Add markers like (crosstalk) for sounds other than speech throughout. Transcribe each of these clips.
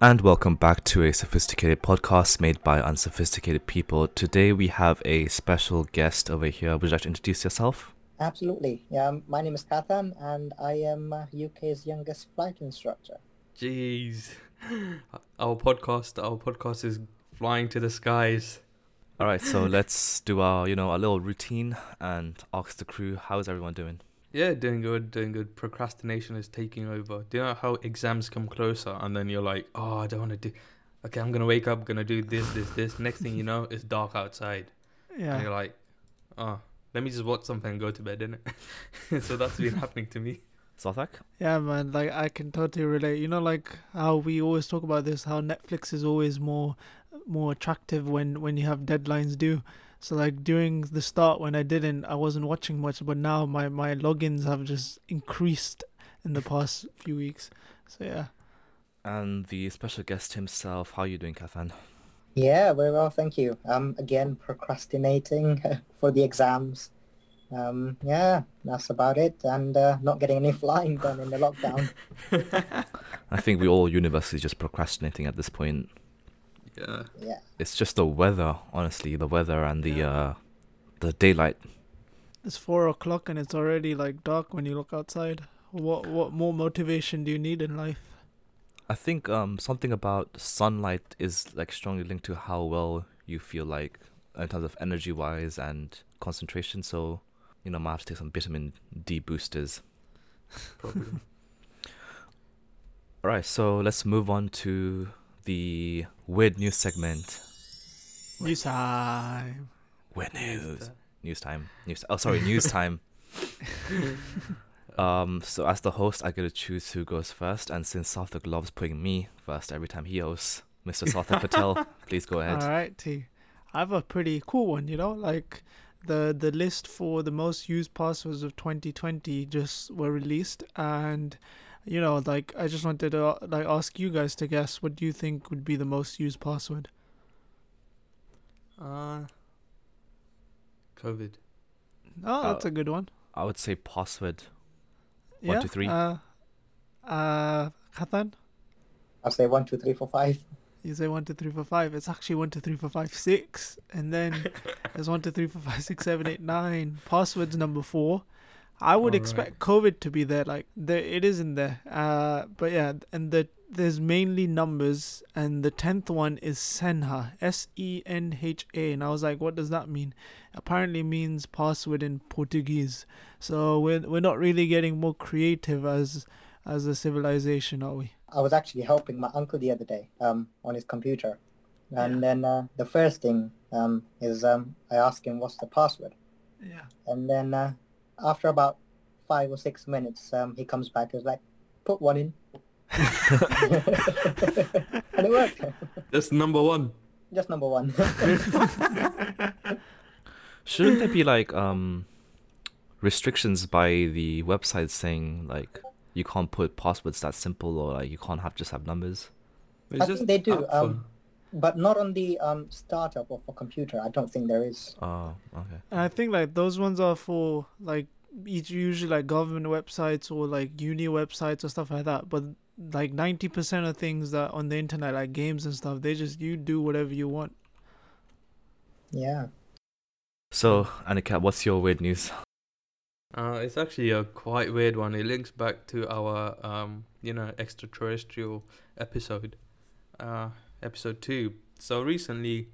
And welcome back to a sophisticated podcast made by unsophisticated people. Today we have a special guest over here. Would you like to introduce yourself? Absolutely. Yeah, my name is Kathan, and I am uh, UK's youngest flight instructor. Jeez, (laughs) our podcast, our podcast is flying to the skies. All right, so (laughs) let's do our, you know, our little routine and ask the crew how is everyone doing. Yeah, doing good, doing good. Procrastination is taking over. Do you know how exams come closer and then you're like, oh, I don't want to do. Okay, I'm gonna wake up, gonna do this, this, this. Next thing you know, it's dark outside, Yeah. and you're like, oh, let me just watch something and go to bed, innit? (laughs) so that's been happening to me. Sarthak? Yeah, man. Like I can totally relate. You know, like how we always talk about this, how Netflix is always more, more attractive when when you have deadlines due. So like during the start when I didn't, I wasn't watching much, but now my my logins have just increased in the past few weeks. So yeah. And the special guest himself, how are you doing, Kathan? Yeah, very well, thank you. Um, again, procrastinating (laughs) for the exams. Um, yeah, that's about it, and uh, not getting any flying done in the lockdown. (laughs) I think we all universally just procrastinating at this point. Yeah. Yeah, It's just the weather, honestly, the weather and the uh the daylight. It's four o'clock and it's already like dark when you look outside. What what more motivation do you need in life? I think um something about sunlight is like strongly linked to how well you feel like in terms of energy wise and concentration. So, you know, I might have to take some vitamin D boosters. Probably. (laughs) Alright, so let's move on to the weird news segment. News time. Weird news. News time. News oh sorry, news (laughs) time. Um so as the host I get to choose who goes first and since Sarthak loves putting me first every time he hosts, Mr. Sarthak Patel, (laughs) please go ahead. All right, T. I have a pretty cool one. You know, like the the list for the most used passwords of 2020 just were released, and you know, like I just wanted to uh, like ask you guys to guess what do you think would be the most used password? Uh, COVID. Oh, that's Uh, a good one. I would say password. one, Yeah. two, three. Uh, uh, Kathan, I'll say one, two, three, four, five. you say one, two, three, four, five. It's actually one, two, three, four, five, six, and then (laughs) there's one, two, three, four, five, six, seven, eight, nine. Passwords number four. I would Alright. expect COVID to be there. Like there, it is in there. Uh, but yeah, and the there's mainly numbers, and the tenth one is Senha, S E N H A, and I was like, what does that mean? Apparently means password in Portuguese. So we're we're not really getting more creative as as a civilization, are we? I was actually helping my uncle the other day um, on his computer, and then uh, the first thing um, is um, I asked him what's the password, Yeah. and then uh, after about five or six minutes, um, he comes back and is like, put one in, (laughs) and it worked. That's number one. Just number one. (laughs) Shouldn't there be like um restrictions by the website saying like you can't put passwords that simple or like you can't have just have numbers? It's I think they do, um, but not on the um, startup of a computer. I don't think there is. Oh, okay. And I think like those ones are for like each usually like government websites or like uni websites or stuff like that. But like ninety percent of things that on the internet, like games and stuff, they just you do whatever you want. Yeah. So, Anikat, what's your weird news? Uh, it's actually a quite weird one. It links back to our, um, you know, extraterrestrial episode, uh, episode two. So recently,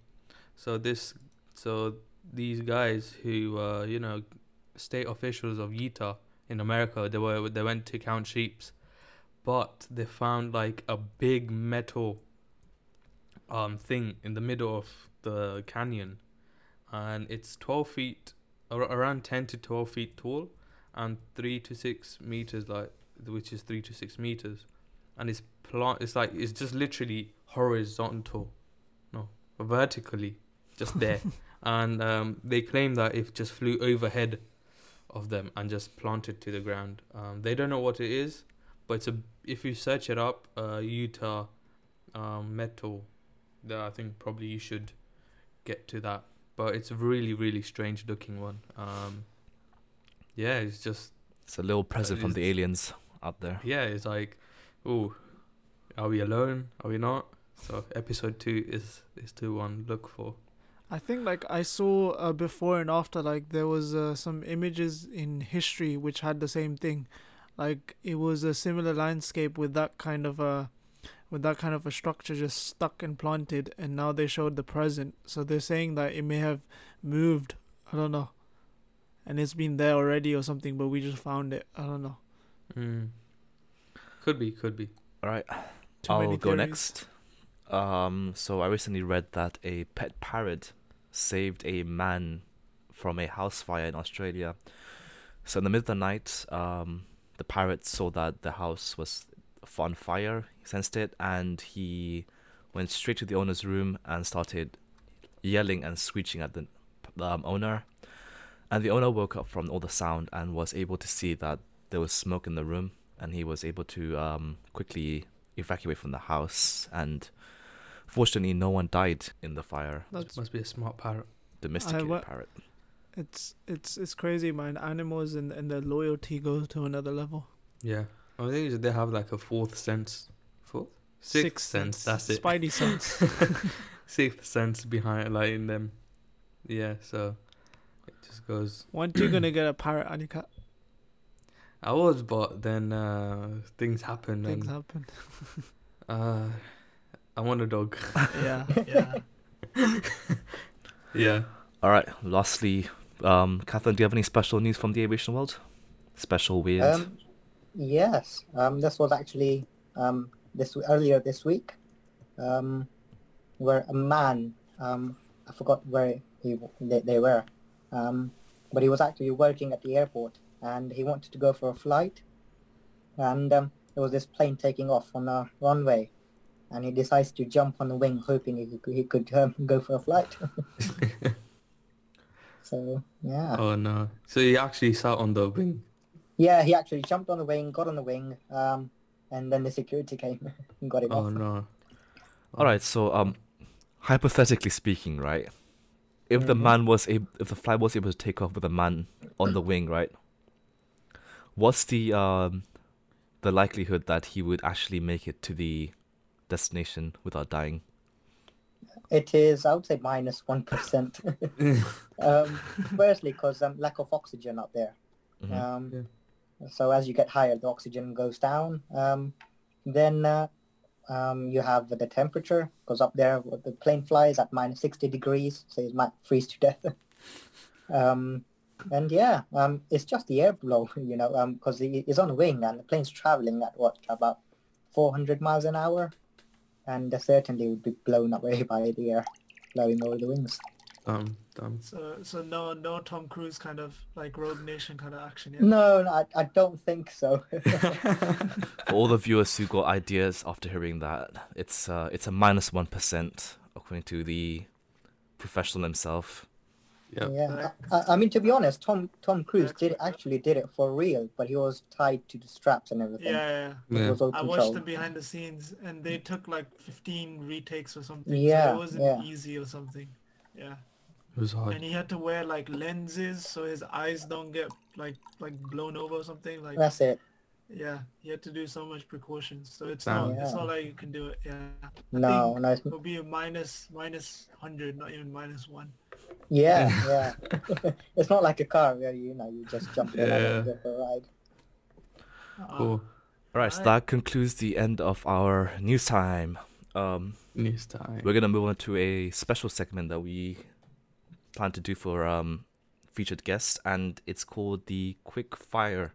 so this, so these guys who, uh, you know, state officials of Utah in America, they were they went to count sheep's, but they found like a big metal, um, thing in the middle of the canyon, and it's twelve feet ar- around 10 to 12 feet tall and 3 to 6 meters like which is 3 to 6 meters and it's plant it's like it's just literally horizontal no vertically just there (laughs) and um, they claim that it just flew overhead of them and just planted to the ground um, they don't know what it is but it's a if you search it up uh, utah um, metal that i think probably you should get to that but it's a really really strange looking one um yeah it's just It's a little present from the aliens out there. yeah it's like oh are we alone? Are we not? So episode two is is to one look for. I think like I saw uh, before and after like there was uh, some images in history which had the same thing, like it was a similar landscape with that kind of a, with that kind of a structure just stuck and planted, and now they showed the present. So they're saying that it may have moved. I don't know, and it's been there already or something, but we just found it. I don't know. Mm. Could be, could be. All right, Too I'll many go theories. next. Um, so I recently read that a pet parrot saved a man from a house fire in Australia. So in the middle of the night, um, the parrot saw that the house was on fire. He sensed it, and he went straight to the owner's room and started yelling and screeching at the um, owner. And the owner woke up from all the sound and was able to see that there was smoke in the room, and he was able to um, quickly evacuate from the house. And fortunately, no one died in the fire. That Must be a smart parrot. Domesticated wa- parrot. it's it's it's crazy, man. Animals and and their loyalty goes to another level. Yeah. I think they have like a fourth sense. Fourth? Sixth, sense. That's it. Spidey sense. (laughs) Sixth sense behind, like in them. Yeah. So it just goes. (coughs) When you gonna get a parrot, Anika? I was, but then uh, things happened. Things and happen. (laughs) uh, I want a dog. (laughs) yeah, yeah. yeah. All right. Lastly, um, Kathan, do you have any special news from the aviation world? Special weird. Um, yes, um, this was actually um, this earlier this week, um, where a man, um, I forgot where he they, they were, um, but he was actually working at the airport and he wanted to go for a flight, and um, there was this plane taking off on a runway, and he decides to jump on the wing, hoping he could, he could um, (laughs) go for a flight. (laughs) so yeah. Oh no. So he actually sat on the wing. Yeah, he actually jumped on the wing, got on the wing, um, and then the security came (laughs) and got him off. Oh off. no. All right. So, um, hypothetically speaking, right? If the Mhm. man was able, if the flight was able to take off with a man on the wing, right? What's the um, the likelihood that he would actually make it to the destination without dying? It is, I would say, minus minus one percent. (laughs) um, firstly, because um, lack of oxygen up there. Mhm. Um, So as you get higher, the oxygen goes down. Um, then uh, um, you have the temperature, because up there the plane flies at minus sixty degrees, so it might freeze to death. (laughs) um, and yeah, um, it's just the air airflow, (laughs) you know, because it's on a wing and the plane's traveling at what about four hundred miles an hour, and uh, certainly would be blown away (laughs) by the air blowing over the wings. um, um, So so no no Tom Cruise kind of like Rogue Nation kind of action. Yeah. No, no, I, I don't think so. (laughs) (laughs) For all the viewers who got ideas after hearing that, it's uh, it's a minus one percent according to the professional himself. Yeah. Yeah, I, I- I mean to be honest, Tom Tom Cruise did actually did it for real, but he was tied to the straps and everything. Yeah, yeah. Yeah. was all I watched controlled. the behind the scenes, and they took like 15 retakes or something. Yeah, so it wasn't yeah. easy or something. Yeah, It was hard. and he had to wear like lenses so his eyes don't get like like blown over or something. Like That's it. yeah, he had to do so much precautions. So it's Damn. not it's not like you can do it. Yeah, No, think- no, it'll be a minus minus hundred, not even minus one. Yeah, yeah. (laughs) it's not like a car where you know you just jump in and Yeah. go for a ride. Uh, Cool. All right, so that concludes the end of our news time. Um, News time. we're gonna move on to a special segment that we plan to do for um featured guests, and it's called the quick fire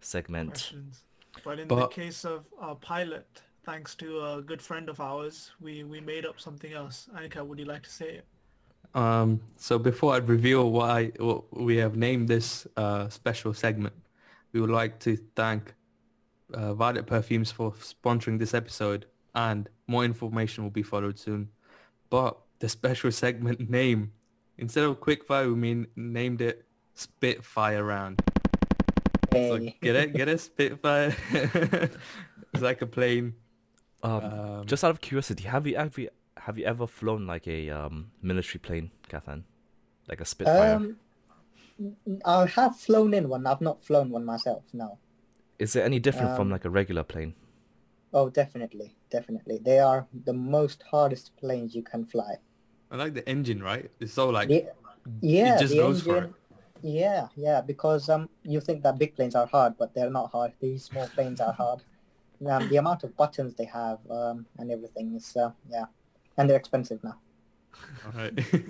segment. questions. But in the case of our pilot, thanks to a good friend of ours, we we made up something else. Anika, would you like to say it? Um, so before I reveal why I, we have named this uh, special segment, we would like to thank uh, Violet Parfums for sponsoring this episode, and more information will be followed soon. But the special segment (laughs) name, instead of Quickfire, we mean named it Spitfire Round. So Hey. get it? Get it? Spitfire. (laughs) it's like a plane. Um, Um, just out of curiosity, have you have you have you ever flown like a um military plane, Kathan? Like a Spitfire? Um, n- I have flown in one. I've not flown one myself. No. Is it any different from um, like a regular plane? Oh, definitely, definitely. They are the most hardest planes you can fly. I like the engine, right? It's so like The- yeah, it just the goes for it. engine. Yeah, yeah, because um, you think that big planes are hard, but they're not hard. These small planes are hard. Um, the amount of buttons they have um, and everything is uh, yeah, and they're expensive now. All right. (laughs)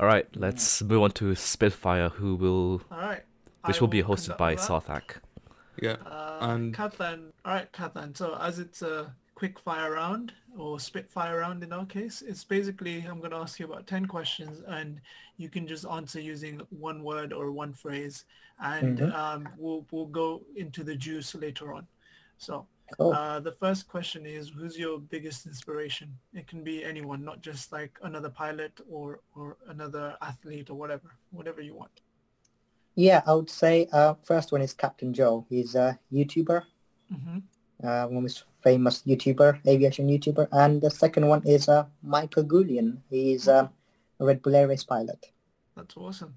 All right, let's move on to Spitfire, who will, All right. which I will be hosted by that. Sarthak. yeah. Uh, And- Kathan, all right, Kathan. So as it's a quick fire round or spitfire round in our case, it's basically I'm going to ask you about ten questions, and you can just answer using one word or one phrase, and Mhm. um, we'll we'll go into the juice later on. So Cool. uh, the first question is, who's your biggest inspiration? It can be anyone, not just like another pilot or or another athlete or whatever, whatever you want. yeah, I would say uh, first one is Captain Joe. He's a YouTuber, hmm uh, one most famous YouTuber, aviation YouTuber, and the second one is uh, Michael Goulian. He's a Red Bull Air Race pilot. That's awesome.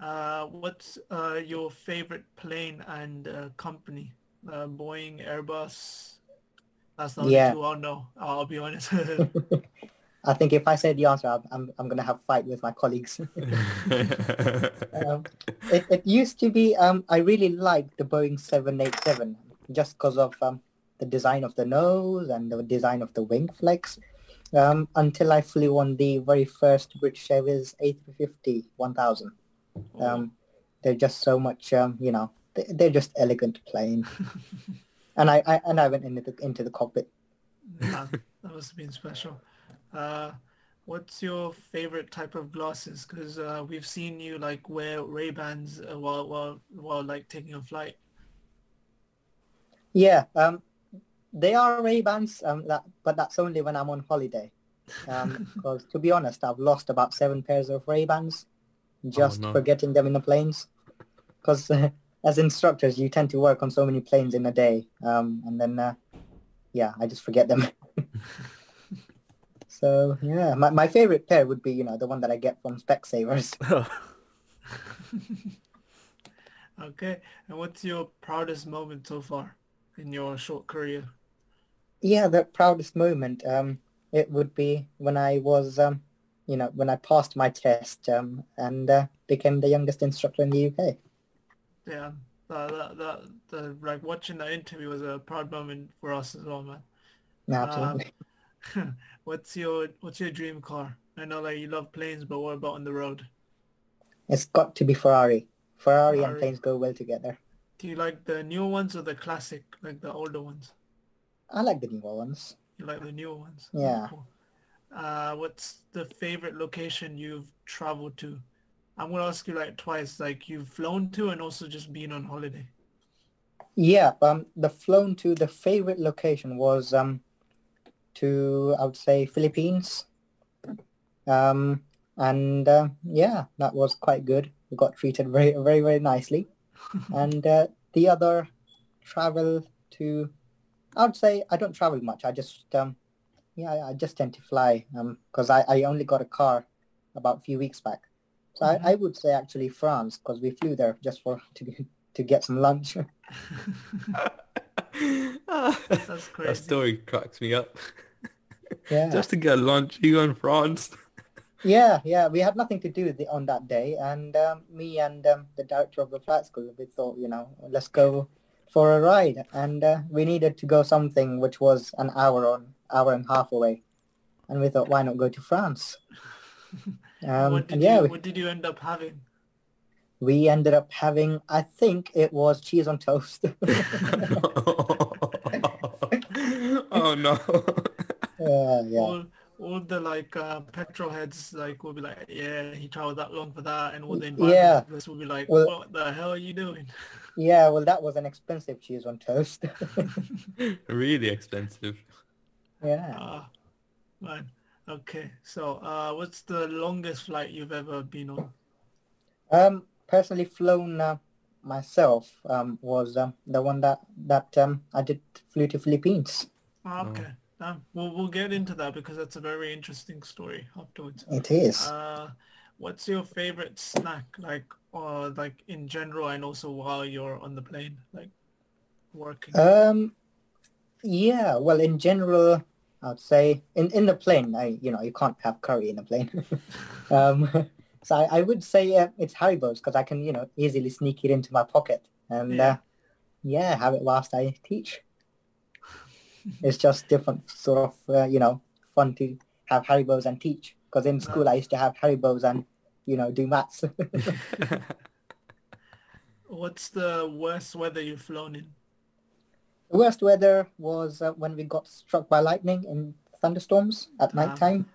Uh, what's uh, your favorite plane and uh, company? Uh, Boeing, Airbus. That's the only Yeah. two I'll know. I'll be honest. (laughs) I think if I say the answer, I'm, I'm, I'm going to have a fight with my colleagues. (laughs) um, it, it used to be, um, I really liked the Boeing 787 just because of um, the design of the nose and the design of the wing flex. Um, until I flew on the very first British Airways A350 1000. Um, they're just so much, um, you know, they, they're just elegant plane. (laughs) and I, I and I went into the, into the cockpit. Yeah, that must have been special. Uh, what's your favorite type of glasses? Because uh, we've seen you like wear Ray Bans uh, while while while like taking a flight. Yeah, um, they are Ray Bans, um, that, but that's only when I'm on holiday. (laughs) Because to be honest, I've lost about seven pairs of Ray Bans just no. forgetting them in the planes. Because (laughs) as instructors, you tend to work on so many planes in a day, um, and then uh, yeah, I just forget them. (laughs) so yeah, my my favorite pair would be you know the one that I get from Specsavers. (laughs) (laughs) Okay, and what's your proudest moment so far in your short career? Yeah, the proudest moment, um, it would be when I was, um, you know, when I passed my test um, and uh, became the youngest instructor in the UK. Yeah, that, that, that, the, like watching that interview was a proud moment for us as well, man. No, absolutely. (laughs) what's your what's your dream car? I know like you love planes, but what about on the road? It's got to be Ferrari. Ferrari, and planes go well together. Do you like the newer ones or the classic, like the older ones? I like the newer ones. You like the newer ones? Yeah. Cool. Uh, what's the favorite location you've traveled to? I'm gonna ask you like twice, like you've flown to and also just been on holiday. Yeah, um, the flown to the favorite location was um, to I would say Philippines. Um, and uh, yeah, that was quite good. We got treated very, very, very nicely. (laughs) and uh, the other travel to, I would say I don't travel much. I just, um, yeah, I- just tend to fly because I, I only got a car about a few weeks back. So Mhm. I, I would say actually France because we flew there just for (laughs) to to get some lunch. (laughs) That's that crazy. story cracks me up. yeah. Just to get lunch, you go in France. Yeah, yeah, we had nothing to do the, on that day, and um, me and um, the director of the flight school, we thought, you know, let's go for a ride, and uh, we needed to go something which was an hour on hour and a half away, and we thought, why not go to France? (laughs) Um, what did and yeah, you what did you end up having? we ended up having, I think it was cheese on toast. (laughs) oh no. (laughs) uh, yeah, All all the like uh, petrol heads like will be like, yeah, he traveled that long for that, and all the Yeah. environmentalists will be like, Well- what the hell are you doing? (laughs) yeah. Well, that was an expensive cheese on toast. really expensive. yeah. Ah, man. Okay, so uh, what's the longest flight you've ever been on? Um, personally flown uh, myself um, was um, the one that that um, I did flew to Philippines. Ah, okay, Damn. We'll we'll get into that because that's a very interesting story afterwards. It is. Uh, what's your favorite snack, like, or like in general, and also while you're on the plane, like working? Um, Yeah, well, in general, I'd say in, in the plane, I you know you can't have curry in a plane. (laughs) um, (laughs) so I, I would say uh, it's Haribo's because I can you know easily sneak it into my pocket and Yeah. uh, yeah, have it whilst I teach. (laughs) it's just different sort of uh, you know fun to have Haribo's and teach because in school I used to have Haribo's and you know do maths. What's the worst weather you've flown in? The worst weather was uh, when we got struck by lightning in thunderstorms at Ah. night time,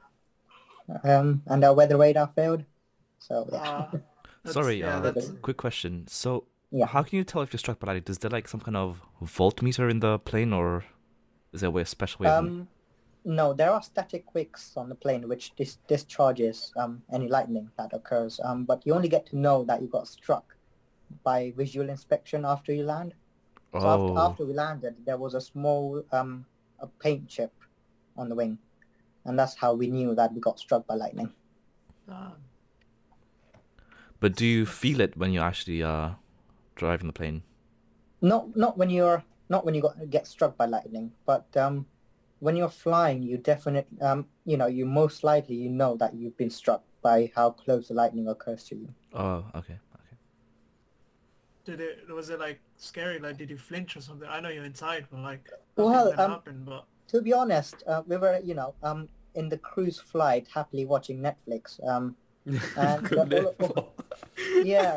um, and our weather radar failed. So yeah. Ah, (laughs) that's- Sorry, yeah, uh, that's quick question. So, Yeah. how can you tell if you're struck by lightning? Is there like some kind of voltmeter in the plane, or is there a way, a special way? of- Um, no, there are static wicks on the plane which dis- discharges um, any lightning that occurs, um, but you only get to know that you got struck by visual inspection after you land. So oh, after, after we landed, there was a small um, a paint chip on the wing, and that's how we knew that we got struck by lightning. ah, but do you feel it when you're actually uh driving the plane? Not not when you're not when you got, get struck by lightning, but um, when you're flying, you definitely um, you know you most likely you know that you've been struck by how close the lightning occurs to you. Oh, okay, okay. Did it was it like scary? Like did you flinch or something? I know you're inside, but like Well, nothing's gonna um, happen. But To be honest, uh, we were you know um, in the cruise flight happily watching Netflix. Um, (laughs) And the- (laughs) Couldn't yeah,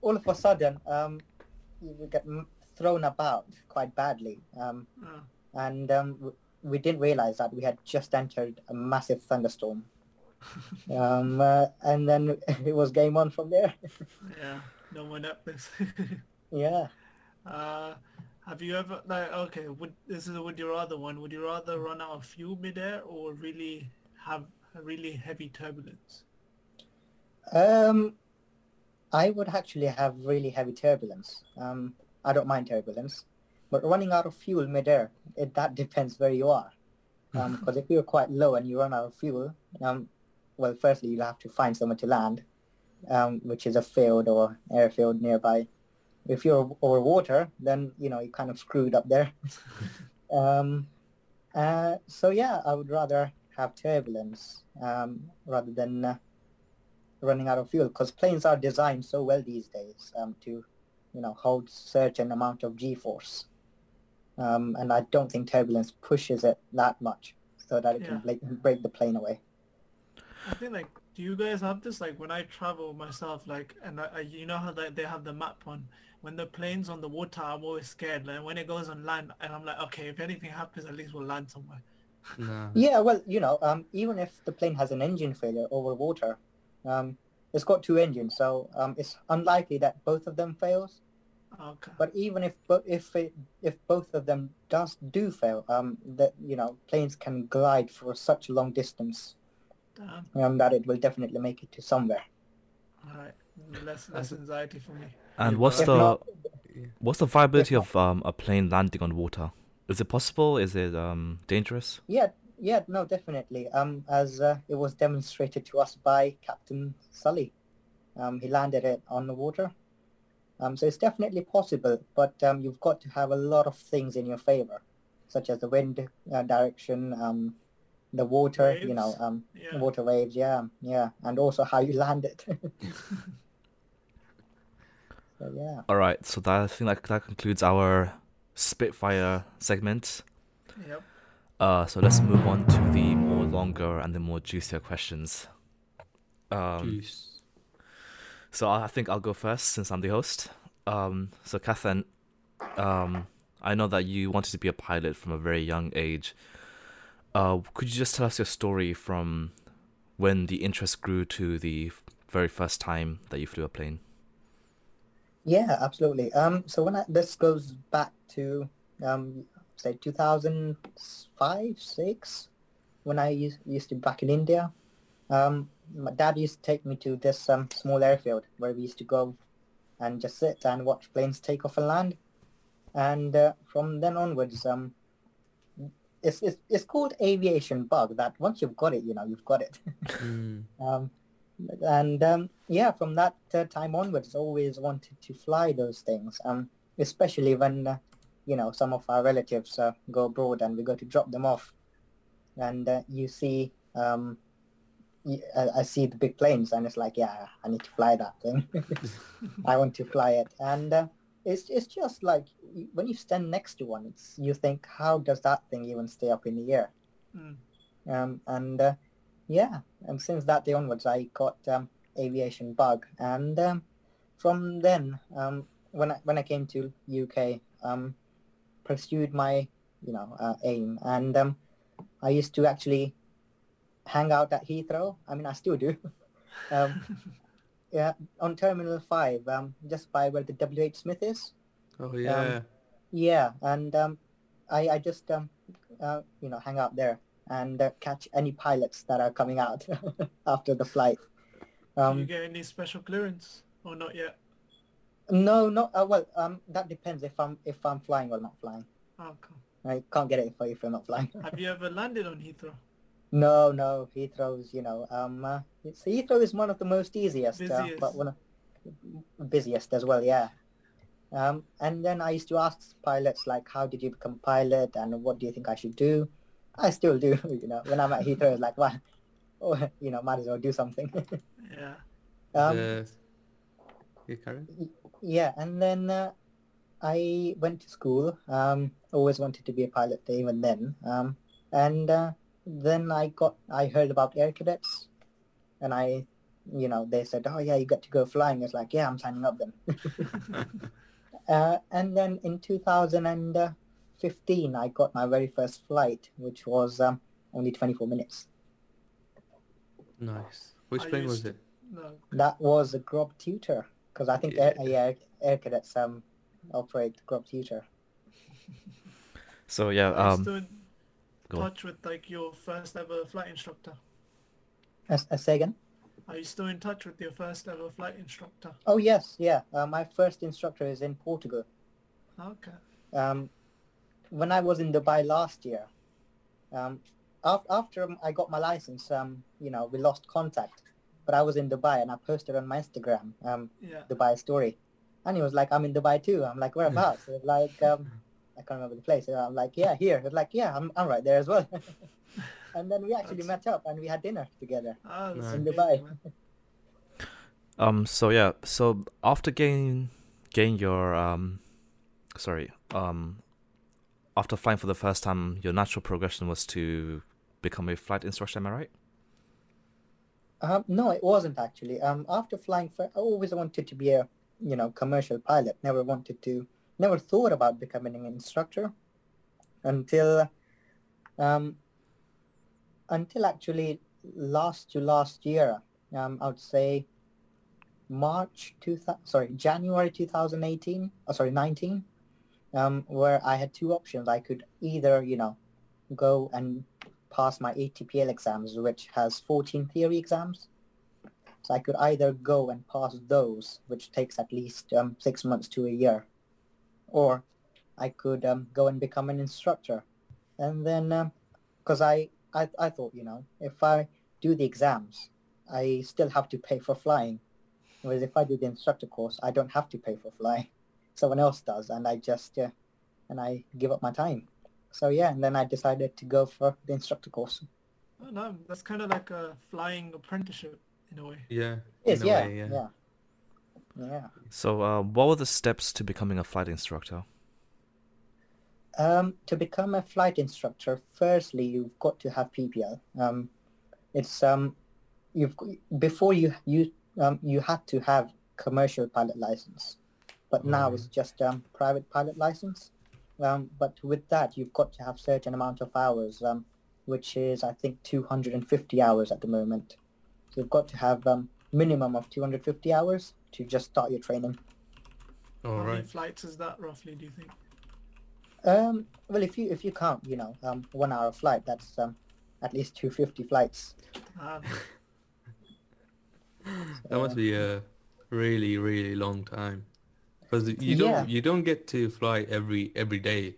all of a sudden um, we get thrown about quite badly, um, uh, and um, we didn't realize that we had just entered a massive thunderstorm. (laughs) um, uh, and then it was game on from there. yeah, no more Netflix. (laughs) yeah. uh, have you ever like okay? Would this is a would you rather one? Would you rather run out of fuel midair or really have a really heavy turbulence? Um, I would actually have really heavy turbulence. Um, I don't mind turbulence, but running out of fuel midair, it, that depends where you are. (laughs) Because if you're quite low and you run out of fuel, um, well, firstly you'll have to find somewhere to land, um, which is a field or airfield nearby. If you're over water, then you know you kind of screwed up there. (laughs) um, uh, so yeah, I would rather have turbulence um, rather than uh, running out of fuel because planes are designed so well these days um, to, you know, hold certain amount of G-force. Um, and I don't think turbulence pushes it that much so that it can Yeah. bla- break the plane away. I think like, do you guys have this? Like when I travel myself, like, and I, I you know how they, they have the map on. When the plane's on the water, I'm always scared. Like when it goes on land, and I'm like, okay, if anything happens, at least we'll land somewhere. Nah. Yeah, well, you know, um, even if the plane has an engine failure over water, um, it's got two engines, so um, it's unlikely that both of them fails. Okay. But even if bo- if it, if both of them does do fail, um, that you know, planes can glide for such a long distance Damn. um, that it will definitely make it to somewhere. All right. Less less anxiety for me. And what's If the not, what's the viability of um a plane landing on water? Is it possible? Is it um dangerous? yeah, yeah, no, definitely. Um, as uh, it was demonstrated to us by Captain Sully, um, he landed it on the water. Um, so it's definitely possible, but um, you've got to have a lot of things in your favor, such as the wind uh, direction, um, the water, you know, um, Yeah. water waves, yeah, yeah, and also how you (laughs) land it. (laughs) so yeah, All right, so that I think that that concludes our Spitfire segment. Yep. Uh, so let's move on to the more longer and the more juicier questions. Um, Juice. So I I think I'll go first since I'm the host. Um, so Kathan, um, I know that you wanted to be a pilot from a very young age. Uh, could you just tell us your story from when the interest grew to the very first time that you flew a plane? yeah, absolutely. Um, so when I, this goes back to um, say 2005, six, when I used, used to back in India. Um, my dad used to take me to this um, small airfield where we used to go and just sit and watch planes take off and land. And uh, from then onwards, um, it's, it's it's called aviation bug. That once you've got it, you know you've got it. (laughs) Mm. (laughs) um, and um, yeah, from that uh, time onwards, always wanted to fly those things. Um, especially when uh, you know, some of our relatives uh, go abroad and we go to drop them off, and uh, you see, um, I see the big planes, and it's like, yeah, I need to fly that thing. (laughs) I want to fly it, and uh, it's it's just like when you stand next to one, it's you think, how does that thing even stay up in the air? Mm. Um, and uh, yeah, and since that day onwards, I got um, aviation bug, and um, from then, um, when I when I came to UK, um, pursued my you know uh, aim, and um, I used to actually hang out at Heathrow. I mean, I still do. (laughs) um, yeah, on Terminal Five, um, just by where the WH Smith is. Oh yeah. Yeah, and um, I I just um, uh, you know hang out there and uh, catch any pilots that are coming out (laughs) after the flight. Do you Um, get any special clearance or not yet? no, not Uh, well, um, that depends if I'm if I'm flying or not flying. Oh, cool. I can't get it if, if you're not flying. Have you ever landed on Heathrow? No, no. Heathrow's you know um, uh, it's, Heathrow is one of the most easiest, uh, but one of the busiest as well. Yeah. Um, and then I used to ask pilots like, how did you become pilot, and what do you think I should do? I still do. (laughs) You know, when I'm at Heathrow, it's like, well, oh, (laughs) you know, might as well do something. (laughs) Yeah. um, The- yeah, Karen? yeah, and then uh, I went to school. Um, always wanted to be a pilot even then. Um, and uh, then I got, I heard about air cadets, and I, you know, they said, oh yeah, you got to go flying. It's like, yeah, I'm signing up then. (laughs) uh, and then in 2015, I got my very first flight, which was um, only 24 minutes. Nice. Which I plane was it? No. That was a Grob Tutor, because I think air, Yeah. yeah, air cadets um operate Grob Tutor. So yeah, Are you um, still in on. touch with like your first ever flight instructor? Uh, say again? Are you still in touch with your first ever flight instructor? Oh yes, yeah. Uh, my first instructor is in Portugal. Okay. Um, when I was in Dubai last year, um, af- after I got my license, um, you know, we lost contact. But I was in Dubai and I posted on my Instagram, um, Yeah. Dubai story, and he was like, "I'm in Dubai too." I'm like, "Whereabouts?" (laughs) He like, um, "I can't remember the place." And I'm like, "Yeah, here." He's like, "Yeah, I'm I'm right there as well." (laughs) and then we actually That's- met up and we had dinner together. Ah, that's Nice. In amazing, Dubai. (laughs) Um. So yeah. So after getting getting your um, sorry. Um, after flying for the first time, your natural progression was to become a flight instructor. Am I right? Um, no, it wasn't actually. Um, after flying, for, I always wanted to be a, you know, commercial pilot. Never wanted to, never thought about becoming an instructor until, um, until actually last to last year. Um, I would say March two sorry, January two thousand eighteen. Oh, sorry, nineteen. Um, where I had two options. I could either, you know, go and pass my ATPL exams, which has 14 theory exams. So I could either go and pass those, which takes at least um, six months to a year, or I could um, go and become an instructor. And then, because I, I, I thought, you know, if I do the exams, I still have to pay for flying. Whereas if I do the instructor course, I don't have to pay for flying. (laughs) Someone else does, and I just, uh, and I give up my time. So yeah, and then I decided to go for the instructor course. Oh, no, that's kind of like a flying apprenticeship in a way. Yeah. It is yeah, way, yeah, yeah. Yeah, So, uh, what were the steps to becoming a flight instructor? Um, to become a flight instructor, firstly you've got to have PPL. Um, it's um, you've before you you um, you had to have commercial pilot license, but now it's just um, private pilot license. Um, but with that, you've got to have certain amount of hours, um, which is I think 250 hours at the moment. So you've got to have um, minimum of 250 hours to just start your training. All How many flights is that roughly, do you think? Um, well, if you if you count, you know, um, one hour flight, that's um, at least 250 flights. Um, (laughs) That must be a really, really long time. Because you don't Yeah. you don't get to fly every every day.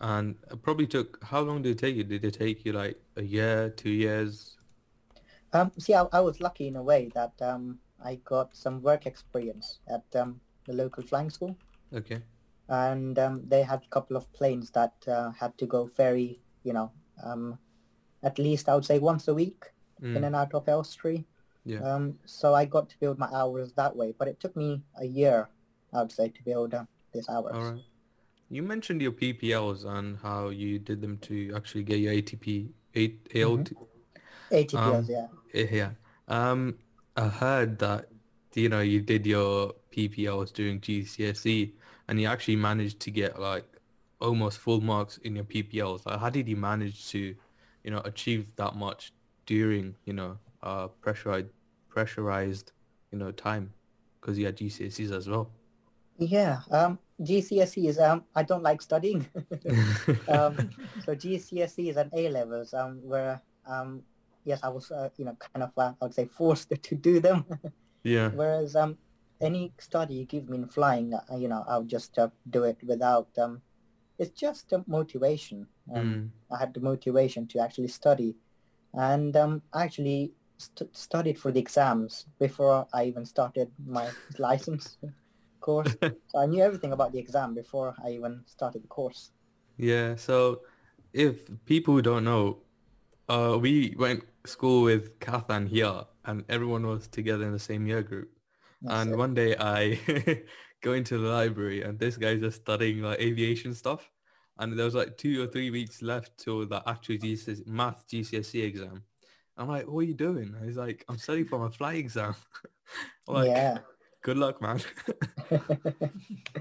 And it probably took how long did it take you? Did it take you like a year, two years? Um, see, I, I was lucky in a way that um, I got some work experience at um, the local flying school. Okay. and um, they had a couple of planes that uh, had to go ferry, you know, um, at least I would say once a week in Mm, and out of Elstree. yeah. Um, so I got to build my hours that way, but it took me a year, I would say, to build uh, these hours. All right. You mentioned your PPLs and how you did them to actually get your ATP, eight AOT. ATPs, Um, yeah. Eh, Yeah. Um, I heard that you know you did your PPLs during GCSE and you actually managed to get like almost full marks in your PPLs. Like, how did you manage to, you know, achieve that much during you know uh pressurized pressurized you know time because you had GCSEs as well. Yeah, um, GCSEs, um, I don't like studying. (laughs) (laughs) um, so GCSEs and A levels, um, were, um, yes, I was, uh, you know, kind of, uh, I would say, forced (laughs) to do them. yeah. (laughs) Whereas, um, any study you give me in flying, uh, you know, I'll just uh, do it without, um, it's just a motivation. Um, Mm. I had the motivation to actually study, and um, actually st- studied for the exams before I even started my (laughs) license course. so I knew everything about the exam before I even started the course. Yeah, so if people who don't know, uh, we went school with Kathan here, and everyone was together in the same year group. That's and it. one day I (laughs) go into the library, and this guy's just studying like aviation stuff, and there was like two or three weeks left till the actual GCSE, math GCSE exam. I'm like, what are you doing? And he's like, I'm studying for my flight exam. (laughs) Like, yeah. good luck, man. (laughs)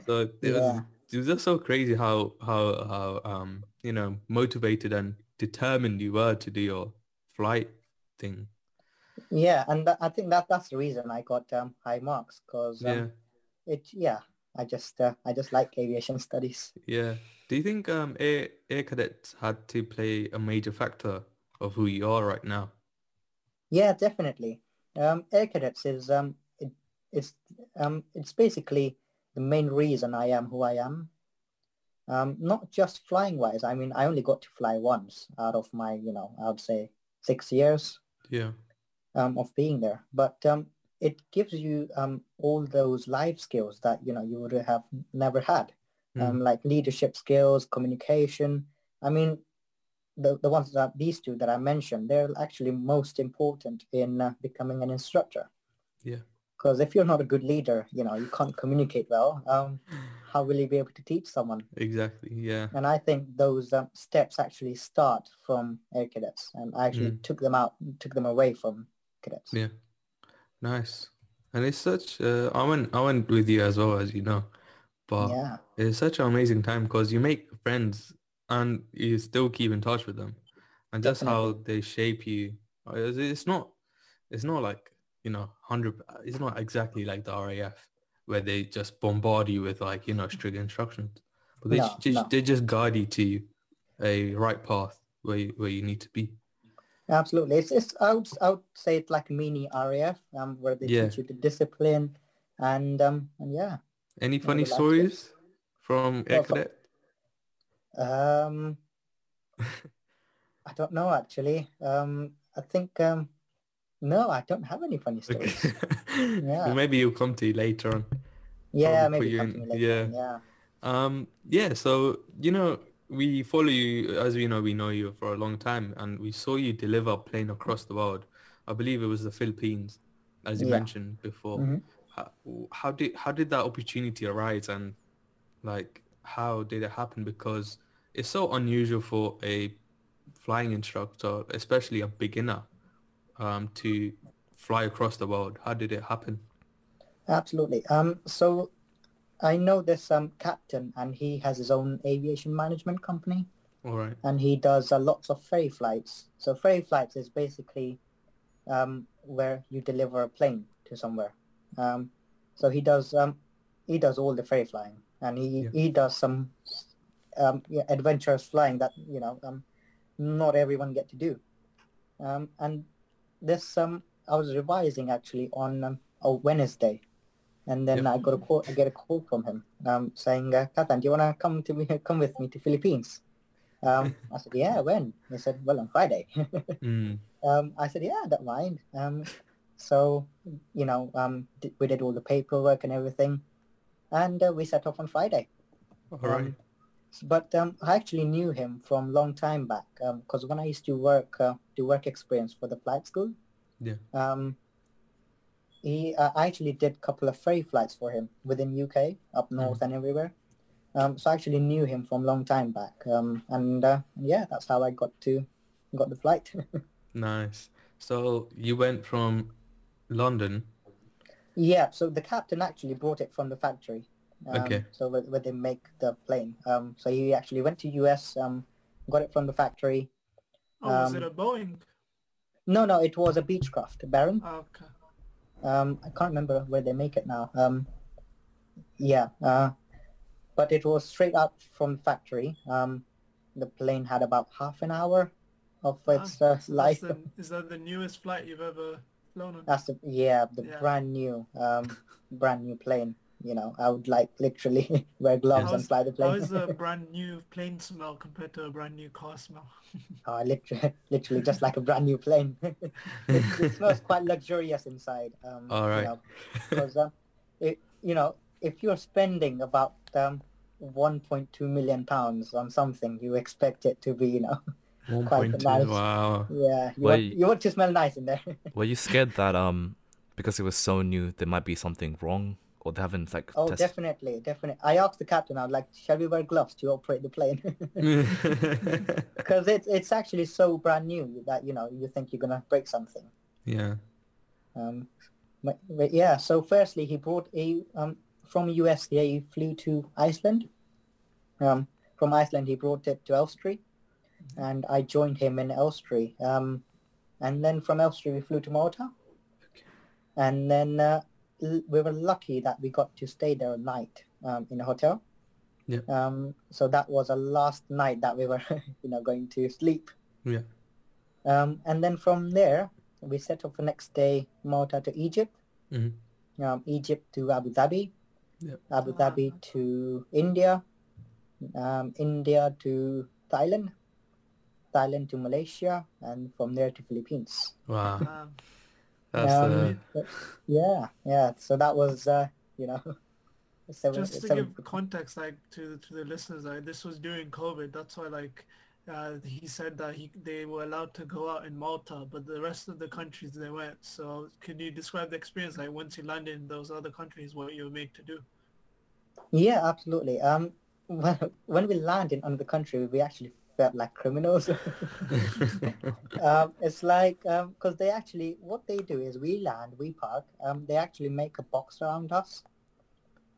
So it Yeah. was it was just so crazy how how how um you know motivated and determined you were to do your flight thing. yeah, and tha- I think that that's the reason I got um, high marks because um, Yeah, it yeah I just uh, I just like aviation (laughs) studies. yeah. Do you think um air air cadets had to play a major factor of who you are right now? Yeah, definitely. Um, Air Cadets is um, it, it's um, it's basically the main reason I am who I am. Um, not just flying wise. I mean, I only got to fly once out of my, you know, I would say six years Yeah, um, of being there. But um, it gives you um, all those life skills that you know you would have never had, Mm. um, like leadership skills, communication. I mean, the the ones that these two that I mentioned, they're actually most important in uh, becoming an instructor. Yeah. Because if you're not a good leader, you know, you can't communicate well. Um, how will you be able to teach someone? exactly. Yeah, And I think those um, steps actually start from air cadets, and I actually Mm. took them out, took them away from cadets. yeah. Nice. And it's such. Uh, I went I went with you as well as you know, but yeah. It's such an amazing time because you make friends and you still keep in touch with them, and that's how they shape you. uh, It's, it's not, it's not like you know, hundred. It's not exactly like the RAF where they just bombard you with like you know strict instructions, but they No, just, no. they just guide you to a right path where you, where you need to be. Absolutely. It's, it's I, would, I would say it's like mini RAF, um, where they Yeah. teach you the discipline and um and yeah. Any funny stories from Air Cadet? Um (laughs) I don't know actually. Um I think um no, I don't have any funny stories. Okay. (laughs) Yeah. Maybe you'll come to later on. Yeah, put maybe come in- to me later. yeah. on, Yeah. Um, yeah, so, you know, we follow you, as we know, we know you for a long time, and we saw you deliver a plane across the world. I believe it was the Philippines, as you Yeah. mentioned before. Mhm. How, how did how did that opportunity arise, and like how did it happen? Because it's so unusual for a flying instructor, especially a beginner, um, to fly across the world. How did it happen? Absolutely. Um so I know this um captain and he has his own aviation management company. All right. and he does uh, lots of ferry flights. So ferry flights is basically um, where you deliver a plane to somewhere. Um, so he does um, he does all the ferry flying, and he Yeah. he does some um, yeah, adventurous flying that you know um, not everyone get to do. Um, and this um, I was revising actually on um, a Wednesday, and then Yeah. I got a call. I get a call from him um, saying, uh, "Kathan, do you want to come to me? (laughs) Come with me to Philippines?" Um, I said, "Yeah, when?" He said, "Well, on Friday." (laughs) Mm, um, I said, "Yeah, I don't mind." Um, so you know, um, d- we did all the paperwork and everything, and uh, we set off on Friday. All right. Um, but um, I actually knew him from long time back because when I used to work uh, do work experience for the flight school, Yeah. um, he uh, I actually did a couple of ferry flights for him within UK, up north and everywhere. Um, so I actually knew him from long time back, um, and uh, yeah, that's how I got to got the flight. (laughs) Nice. So you went from London. yeah, so the captain actually brought it from the factory. Um, Okay. So where, where they make the plane. Um, so he actually went to US, um, got it from the factory, Oh, was it Um, a Boeing? No, no, it was a Beechcraft Baron. Oh, okay. Um, I can't remember where they make it now. Um, yeah, uh, but it was straight out from the factory. Um, the plane had about half an hour of Ah, its uh, so life. the, is that the newest flight you've ever flown on? That's the yeah, the Yeah. brand new, um, brand new plane. You know, I would like literally (laughs) wear gloves and fly the plane. is a (laughs) brand new plane smell compared to a brand new car smell? (laughs) Oh, literally, literally just like a brand new plane. it, it smells quite luxurious inside. Um, All right. You know, because um, it, you know, if you're spending about um, 1.2 million pounds on something, you expect it to be, you know, Quite 1.2. nice. Wow. yeah, you, Well, want, you- you want to smell nice in there. Were you scared that um because it was so new there might be something wrong or they haven't like oh, tested? definitely, definitely. I asked the captain, I was like, shall we wear gloves to operate the plane? (laughs) (laughs) Because it's it's actually so brand new that you know you think you're gonna break something. yeah. Um, but, but yeah, so firstly, he brought a um, from US. He flew to Iceland. Um, from Iceland, he brought it to Elstree, and I joined him in Elstree. Um, and then from Elstree, we flew to Malta, and then uh, l- we were lucky that we got to stay there a night um, in a hotel. Yeah. Um, so that was a last night that we were, (laughs) you know, going to sleep. Yeah. Um, and then from there, we set off the next day, Malta to Egypt, Mhm. um, Egypt to Abu Dhabi, Yep. Abu Dhabi to India, um, India to Thailand, Thailand to Malaysia, and from there to Philippines. Wow. Um, That's Um, uh, Yeah, yeah. So that was, uh, you know, (laughs) seven, just to seven, give context, like to to the listeners, like this was during COVID. That's why, like, uh, he said that he they were allowed to go out in Malta, but the rest of the countries they weren't. So, can you describe the experience, like once you landed in those other countries, what you were made to do? Yeah, absolutely. Um, when, (laughs) when we landed in another country, we actually felt like criminals. (laughs) (laughs) um, it's like because they actually what they do is we land, we park. Um, they actually make a box around us.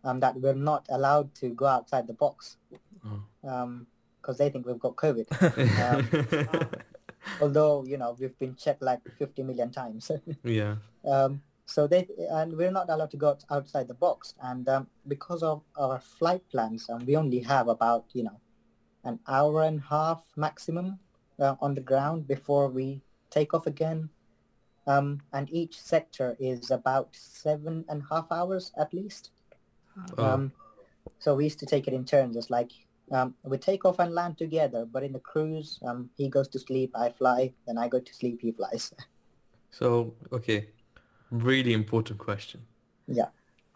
Um, that we're not allowed to go outside the box. Oh. Um, because they think we've got COVID. (laughs) Um, although you know we've been checked like 50 million times. yeah. Um, so they and we're not allowed to go outside the box, and um, because of our flight plans, um, we only have about you know an hour and a half maximum uh, on the ground before we take off again. Um, and each sector is about seven and a half hours at least. Oh. Um, so we used to take it in turns. It's like um, we take off and land together, but in the cruise, um, he goes to sleep, I fly, then I go to sleep, he flies. (laughs) So okay, really important question. Yeah.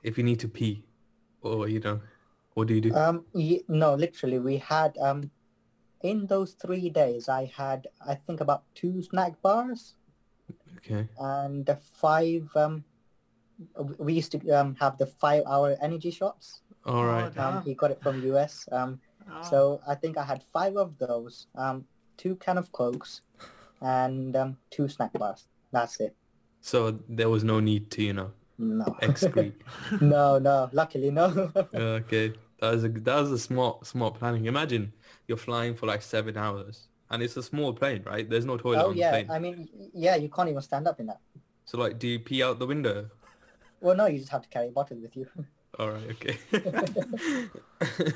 If you need to pee, or you know, what do you do? Um, no, literally, we had um, in those three days, I had I think about two snack bars okay. and uh, five. Um, we used to um, have the five-hour energy shots. All right. Oh, Um, he got it from US. Um, Ah, so I think I had five of those. Um, two can of cokes, and um, two snack bars. That's it. So there was no need to, you know, No. excrete. (laughs) no, no. Luckily, no. (laughs) okay. That was a that was a smart smart planning. Imagine you're flying for like seven hours and it's a small plane, right? There's no toilet oh on yeah. the plane. Yeah, I mean, yeah. You can't even stand up in that. So like, do you pee out the window? Well, no. You just have to carry a bottle with you. (laughs) All right, okay. (laughs)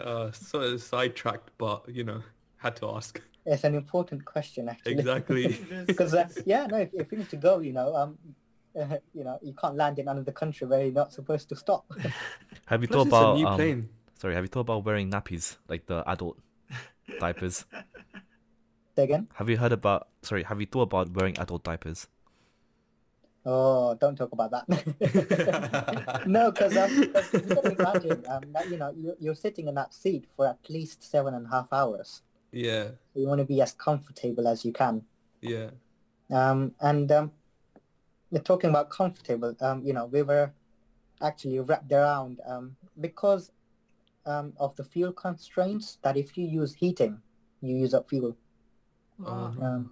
uh, so sidetracked, but you know, had to ask. It's an important question, actually. Exactly. (laughs) because uh, yeah, no, if, if you need to go, you know, um, uh, (laughs) you know, you can't land in another country where you're not supposed to stop. (laughs) Have you Plus thought about a new um, plane. sorry, have you thought about wearing nappies like the adult (laughs) diapers? Say again? Have you heard about sorry, have you thought about wearing adult diapers? Oh, don't talk about that. no, because um, 'cause you can imagine um, that you know you're, you're sitting in that seat for at least seven and a half hours. yeah, You want to be as comfortable as you can. yeah. Um, and um, you're talking about comfortable. Um, you know, we were actually wrapped around um, because um, of the fuel constraints. That if you use heating, you use up fuel. Um,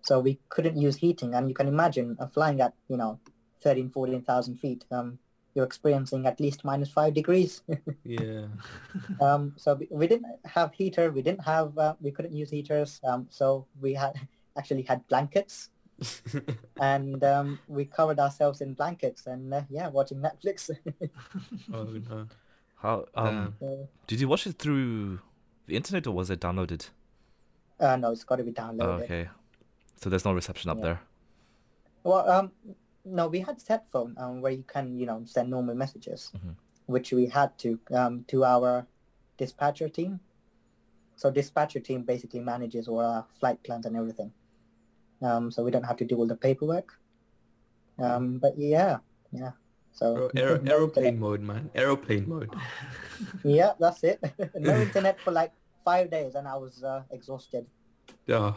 so we couldn't use heating, and you can imagine uh, flying at you know 13, 14,000 feet. Um, you're experiencing at least minus five degrees. (laughs) yeah. (laughs) um, so we, we didn't have heater. We didn't have. Uh, we couldn't use heaters. Um, so we had (laughs) actually had blankets, (laughs) and um, we covered ourselves in blankets, and uh, yeah, watching Netflix. (laughs) oh no. How um Damn. Did you watch it through the internet or was it downloaded? uh, no, it's got to be Oh, downloaded. okay. So there's no reception up Yeah. there. Well, um, no, we had set phone um, where you can, you know, send normal messages, Mhm. which we had to um, to our dispatcher team. So dispatcher team basically manages all our flight plans and everything. Um, so we don't have to do all the paperwork. Um, but yeah, yeah. So Bro, aer- aeroplane mode, man. Aeroplane mode. (laughs) Yeah, that's it. (laughs) no internet for like five days, and I was uh, exhausted. Oh,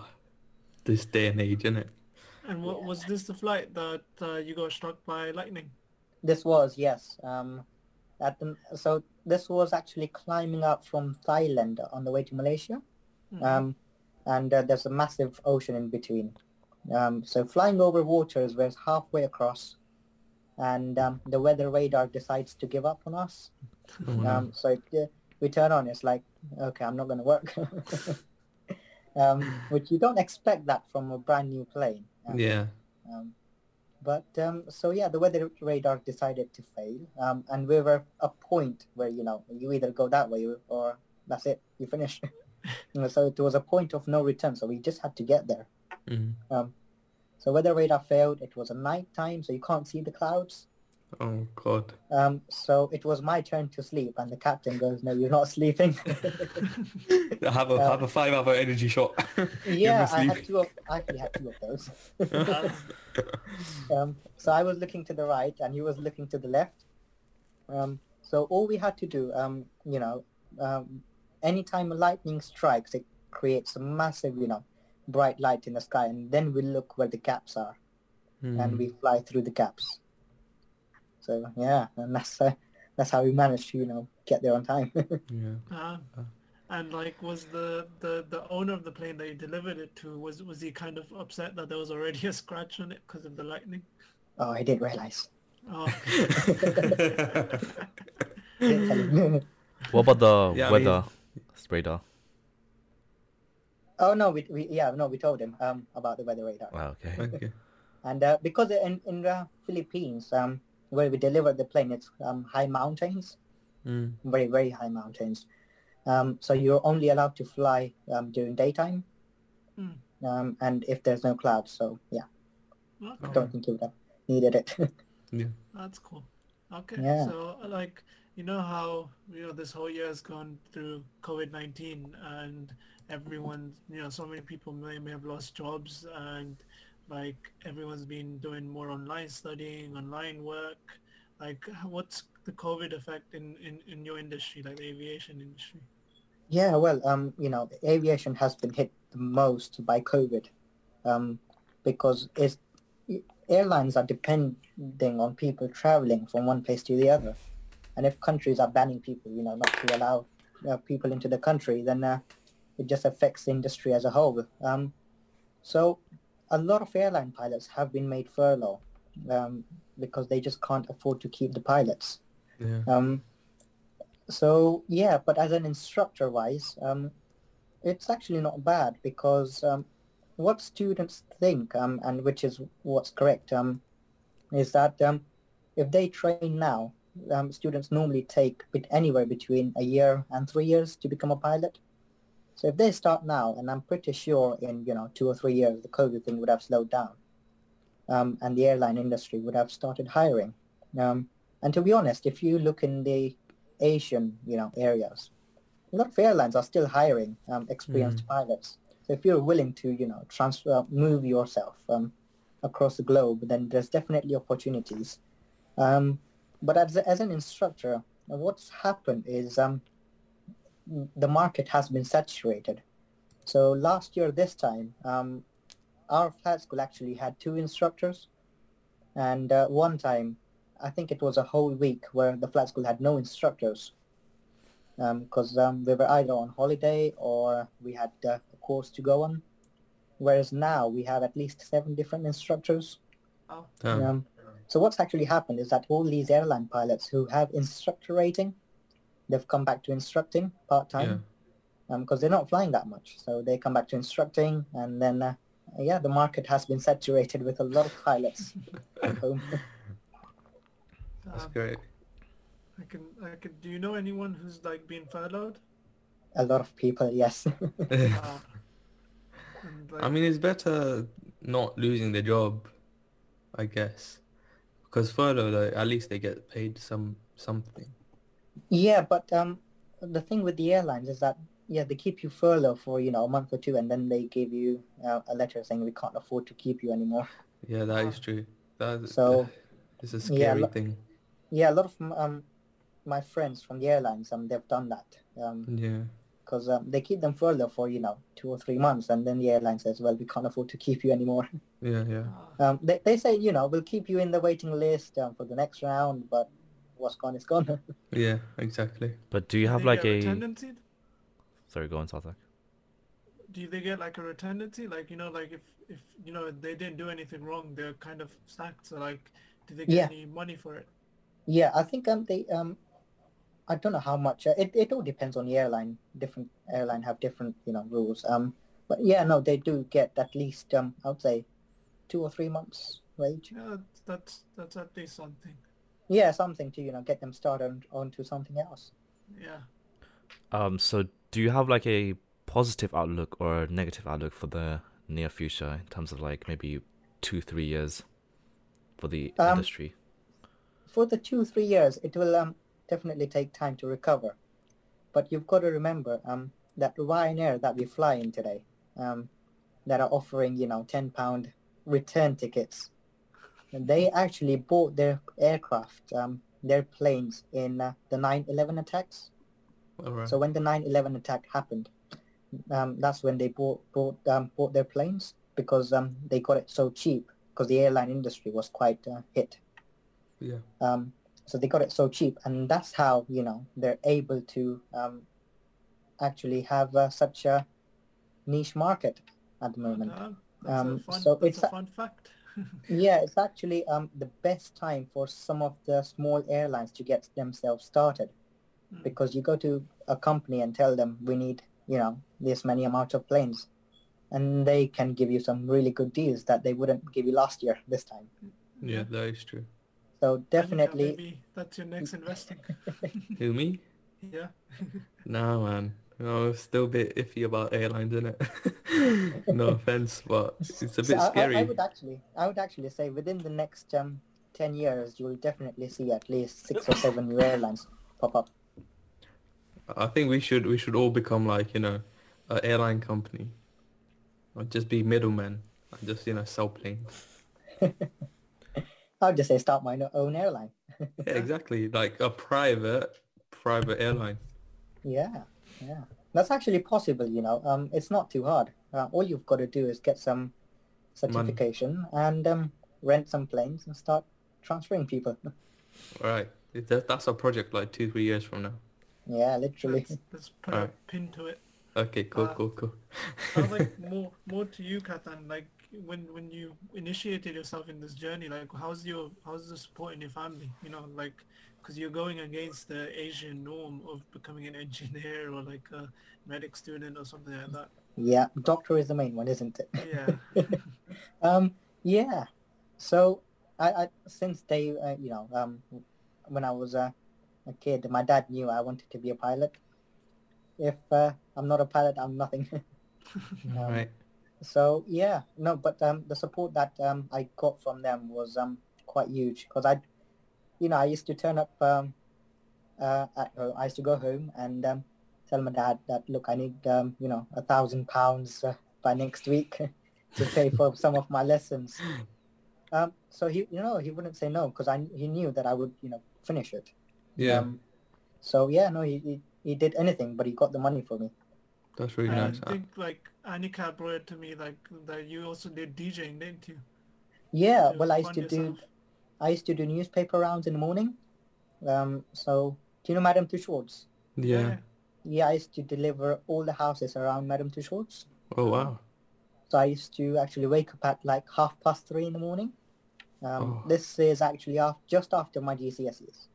this day and age, innit? And what was this the flight that uh, you got struck by lightning? This was yes. Um, at the, so this was actually climbing up from Thailand on the way to Malaysia. Mhm. Um, and uh, there's a massive ocean in between. Um, so flying over waters was halfway across, and um, the weather radar decides to give up on us. Oh. Um, so it, uh, we turn on. It's like, okay, I'm not going to work. (laughs) um, which you don't expect that from a brand new plane. Um, yeah. um, but um, so yeah, the weather radar decided to fail, um, and we were a point where you know you either go that way or that's it, you finish. (laughs) So it was a point of no return. So we just had to get there. Mm. So weather radar failed. It was a night time, so you can't see the clouds. Oh god. Um, so it was my turn to sleep, and the captain goes, "No, you're not (laughs) sleeping." (laughs) have a Uh, have a five hour energy shot. (laughs) yeah, I had two. Of, I actually had two of those. Um, so I was looking to the right and he was looking to the left. Um, so all we had to do, um, you know, um, anytime a lightning strikes, it creates a massive, you know, bright light in the sky, and then we look where the gaps are, Hmm. and we fly through the gaps. So yeah, and that's uh, that's how we managed to, you know, get there on time. (laughs) yeah. uh, and like, was the, the the owner of the plane that you delivered it to was was he kind of upset that there was already a scratch on it because of the lightning? oh, I didn't realize. Oh, (laughs) Didn't tell him. What about the Yeah, I mean- weather radar? Oh no, we, we yeah no we told him um about the weather radar. Wow, okay. okay. And uh, because in in the Philippines, um, where we delivered the plane, it's um, high mountains, Mm. very very high mountains. Um, so you're only allowed to fly um, during daytime, Mm. um, and if there's no clouds. So yeah, I don't think you would have needed it. (laughs) Yeah, that's cool. Okay. Yeah. So like you know how you know this whole year has gone through COVID nineteen and everyone you know so many people may, may have lost jobs and like everyone's been doing more online studying, online work. Like what's the COVID effect in, in, in your industry, like the aviation industry? yeah, well, um, you know, aviation has been hit the most by COVID, um, because it's, airlines are depending on people traveling from one place to the other, and if countries are banning people, you know, not to allow uh, people into the country, then uh, it just affects the industry as a whole. Um, so, a lot of airline pilots have been made furlough um, because they just can't afford to keep the pilots. Yeah. Um, so yeah, but as an instructor wise, um, it's actually not bad because um, what students think, um, and which is what's correct, um, is that um, if they train now, um, students normally take anywhere between a year and three years to become a pilot. So if they start now, and I'm pretty sure in you know two or three years the COVID thing would have slowed down, um, and the airline industry would have started hiring. Um, and to be honest, if you look in the Asian, you know, areas, a lot of airlines are still hiring um, experienced pilots. So if you're willing to, you know, transfer, move yourself, um, across the globe, then there's definitely opportunities. Um, but as, as an instructor, what's happened is um, the market has been saturated. So last year, this time, um, our flat school actually had two instructors, and uh, one time, I think it was a whole week where the flat school had no instructors because um, we were either on holiday or we had uh, a course to go on. Whereas now we have at least seven different instructors. Oh, Um, so what's actually happened is that all these airline pilots who have instructor rating, they've come back to instructing part time because they're not flying that much. So they come back to instructing, and then uh, yeah, the market has been saturated with a lot of pilots at (laughs) home. That's um, great. I can, I can. Do you know anyone who's like been furloughed? a lot of people, yes. (laughs) Uh, like, I mean, it's better not losing the job, I guess, because furlough, though, at least they get paid some something. Yeah, but um, the thing with the airlines is that yeah, they keep you furlough for you know a month or two, and then they give you uh, a letter saying we can't afford to keep you anymore. Yeah, that is true. That So, (sighs) it's a yeah, scary lo- thing. Yeah, a lot of um, my friends from the airlines um they've done that um Yeah, because um, they keep them furlough for you know two or three months, and then the airline says, well, we can't afford to keep you anymore. yeah, yeah. uh, Um, they they say you know we'll keep you in the waiting list um, for the next round, but what's gone is (laughs) gone. Yeah, exactly. But do you do have like get a redundancy? sorry, go on, Sarthak. Do they get like a redundancy? Like you know, like if if you know they didn't do anything wrong, they're kind of sacked. So like, do they get Yeah. any money for it? Yeah, I think um they um I don't know how much. Uh, it it all depends on the airline. Different airline have different you know rules. Um, but yeah, no, they do get at least um I would say two or three months wage. Yeah, that's that's at least something. Yeah, something to you know get them started on, onto something else. Yeah. Um, so do you have like a positive outlook or a negative outlook for the near future in terms of like maybe two, three years for the Um, industry? For the two three years, it will um definitely take time to recover. But you've got to remember um that Ryanair that we fly in today um that are offering you know ten pound return tickets And they actually bought their aircraft, um, their planes in uh, the 9/11 attacks. All right. So when the 9/11 attack happened, um, that's when they bought bought um, bought their planes because um, they got it so cheap because the airline industry was quite uh, hit. yeah. Um, so they got it so cheap, and that's how you know they're able to um, actually have uh, such a niche market at the moment. Uh, that's Um, a fun, so that's it's a a- fun fact. Yeah, it's actually um, the best time for some of the small airlines to get themselves started Mm. because you go to a company and tell them we need, you know, this many amount of planes and they can give you some really good deals that they wouldn't give you last year this time. Yeah, that is true. So definitely, maybe that's your next (laughs) investing. Who me? (laughs) yeah. Nah, man. No, still a bit iffy about airlines, isn't it? (laughs) no offense, but (laughs) it's a So bit I- I, scary. I would actually, I would actually say within the next um, 10 years, you'll definitely see at least six or seven new airlines pop up. I think we should we should all become like you know, an airline company, or just be middlemen and just you know sell planes. (laughs) I would just say start my own airline. Yeah, exactly. Like a private private airline. Yeah, yeah. That's actually possible, you know. Um, it's not too hard. Uh, all you've got to do is get some certification and um, rent some planes and start transferring people. (laughs) Right. That, that's a project like two three years from now. yeah, literally. Let's, let's put Alright. a pin to it. Okay. Cool. Uh, cool. Cool. Sounds like (laughs) more more to you, Kathan. Like when when you initiated yourself in this journey, like how's your how's the support in your family? You know, like because you're going against the Asian norm of becoming an engineer or like a medic student or something like that. Yeah, doctor is the main one, isn't it? Yeah. (laughs) um, yeah. So I, I since they, uh, you know, um, when I was uh, a kid, my dad knew I wanted to be a pilot. If uh, I'm not a pilot, I'm nothing. (laughs) (laughs) Um, right. So yeah, no, but um, the support that um, I got from them was um, quite huge because I, you know, I used to turn up um, uh, at home. I used to go home and um, tell my dad that look, I need um, you know a thousand pounds uh, by next week (laughs) to pay for some of my lessons. Um, so he, you know, he wouldn't say no because I he knew that I would, you know, finish it. Yeah, Um, so yeah, no, he, he he did anything, but he got the money for me. that's really I nice. I think like Anika brought it to me like that you also did DJing, didn't you? Yeah, To well, I used fund to do yourself. I used to do newspaper rounds in the morning. Um, so do you know Madame Tussauds? yeah. Yeah, I used to deliver all the houses around Madame Tussauds. Oh wow. So I used to actually wake up at like half past three in the morning. Um, Oh. This is actually af- just after my GCSEs.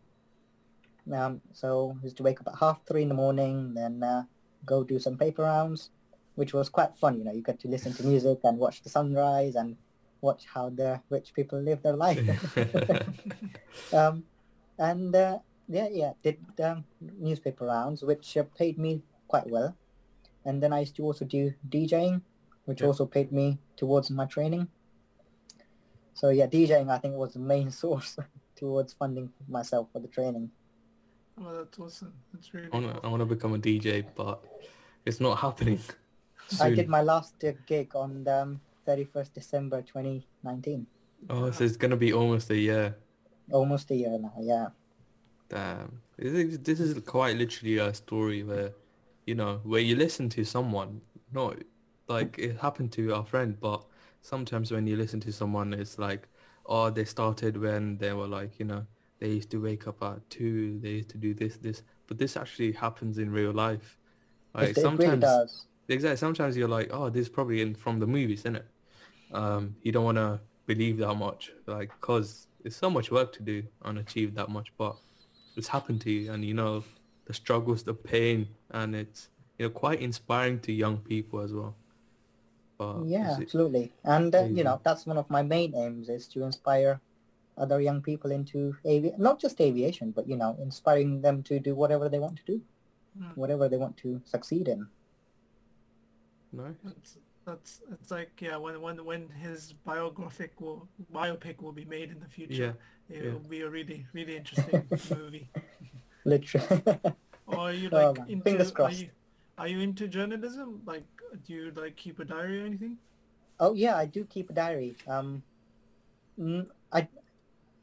Um, so I used to wake up at half three in the morning, then uh, go do some paper rounds, which was quite fun. You know, you get to listen to music and watch the sunrise and watch how the rich people live their life. (laughs) um, and uh, yeah, yeah, did um, newspaper rounds, which uh, paid me quite well. And then I used to also do DJing, which Yeah. also paid me towards my training. So yeah, DJing I think was the main (laughs) source towards funding myself for the training. Well, that's awesome. That's really I wanna, cool. Become a DJ, but it's not happening. I did my last uh, gig on the um, 31st December 2019. Oh, so it's gonna be almost a year. Almost a year now, yeah. Damn. This is, this is quite literally a story where, you know, where you listen to someone, not like it happened to our friend, but sometimes when you listen to someone, it's like, oh, they started when they were like, you know, they used to wake up at two, they used to do this, this, but this actually happens in real life. Like It- it really sometimes, does. exactly, sometimes you're like, oh, this is probably in from the movies, isn't it? Um, you don't want to believe that much, like, cause it's so much work to do and achieve that much, but it's happened to you and you know the struggles the pain and it's you know quite inspiring to young people as well but Yeah, it- absolutely. And, uh, you know, that's one of my main aims is to inspire other young people into avi- not just aviation, but, you know, inspiring them to do whatever they want to do, Mm. whatever they want to succeed in. Nice That's that's it's like yeah when when when his biographic will biopic will be made in the future. Yeah. It yeah. will be a really really interesting (laughs) movie. Literally. Or are you (laughs) Oh, like man. into Fingers are you, are you into journalism? Like do you like keep a diary or anything? oh, yeah, I do keep a diary. Um, mm, I,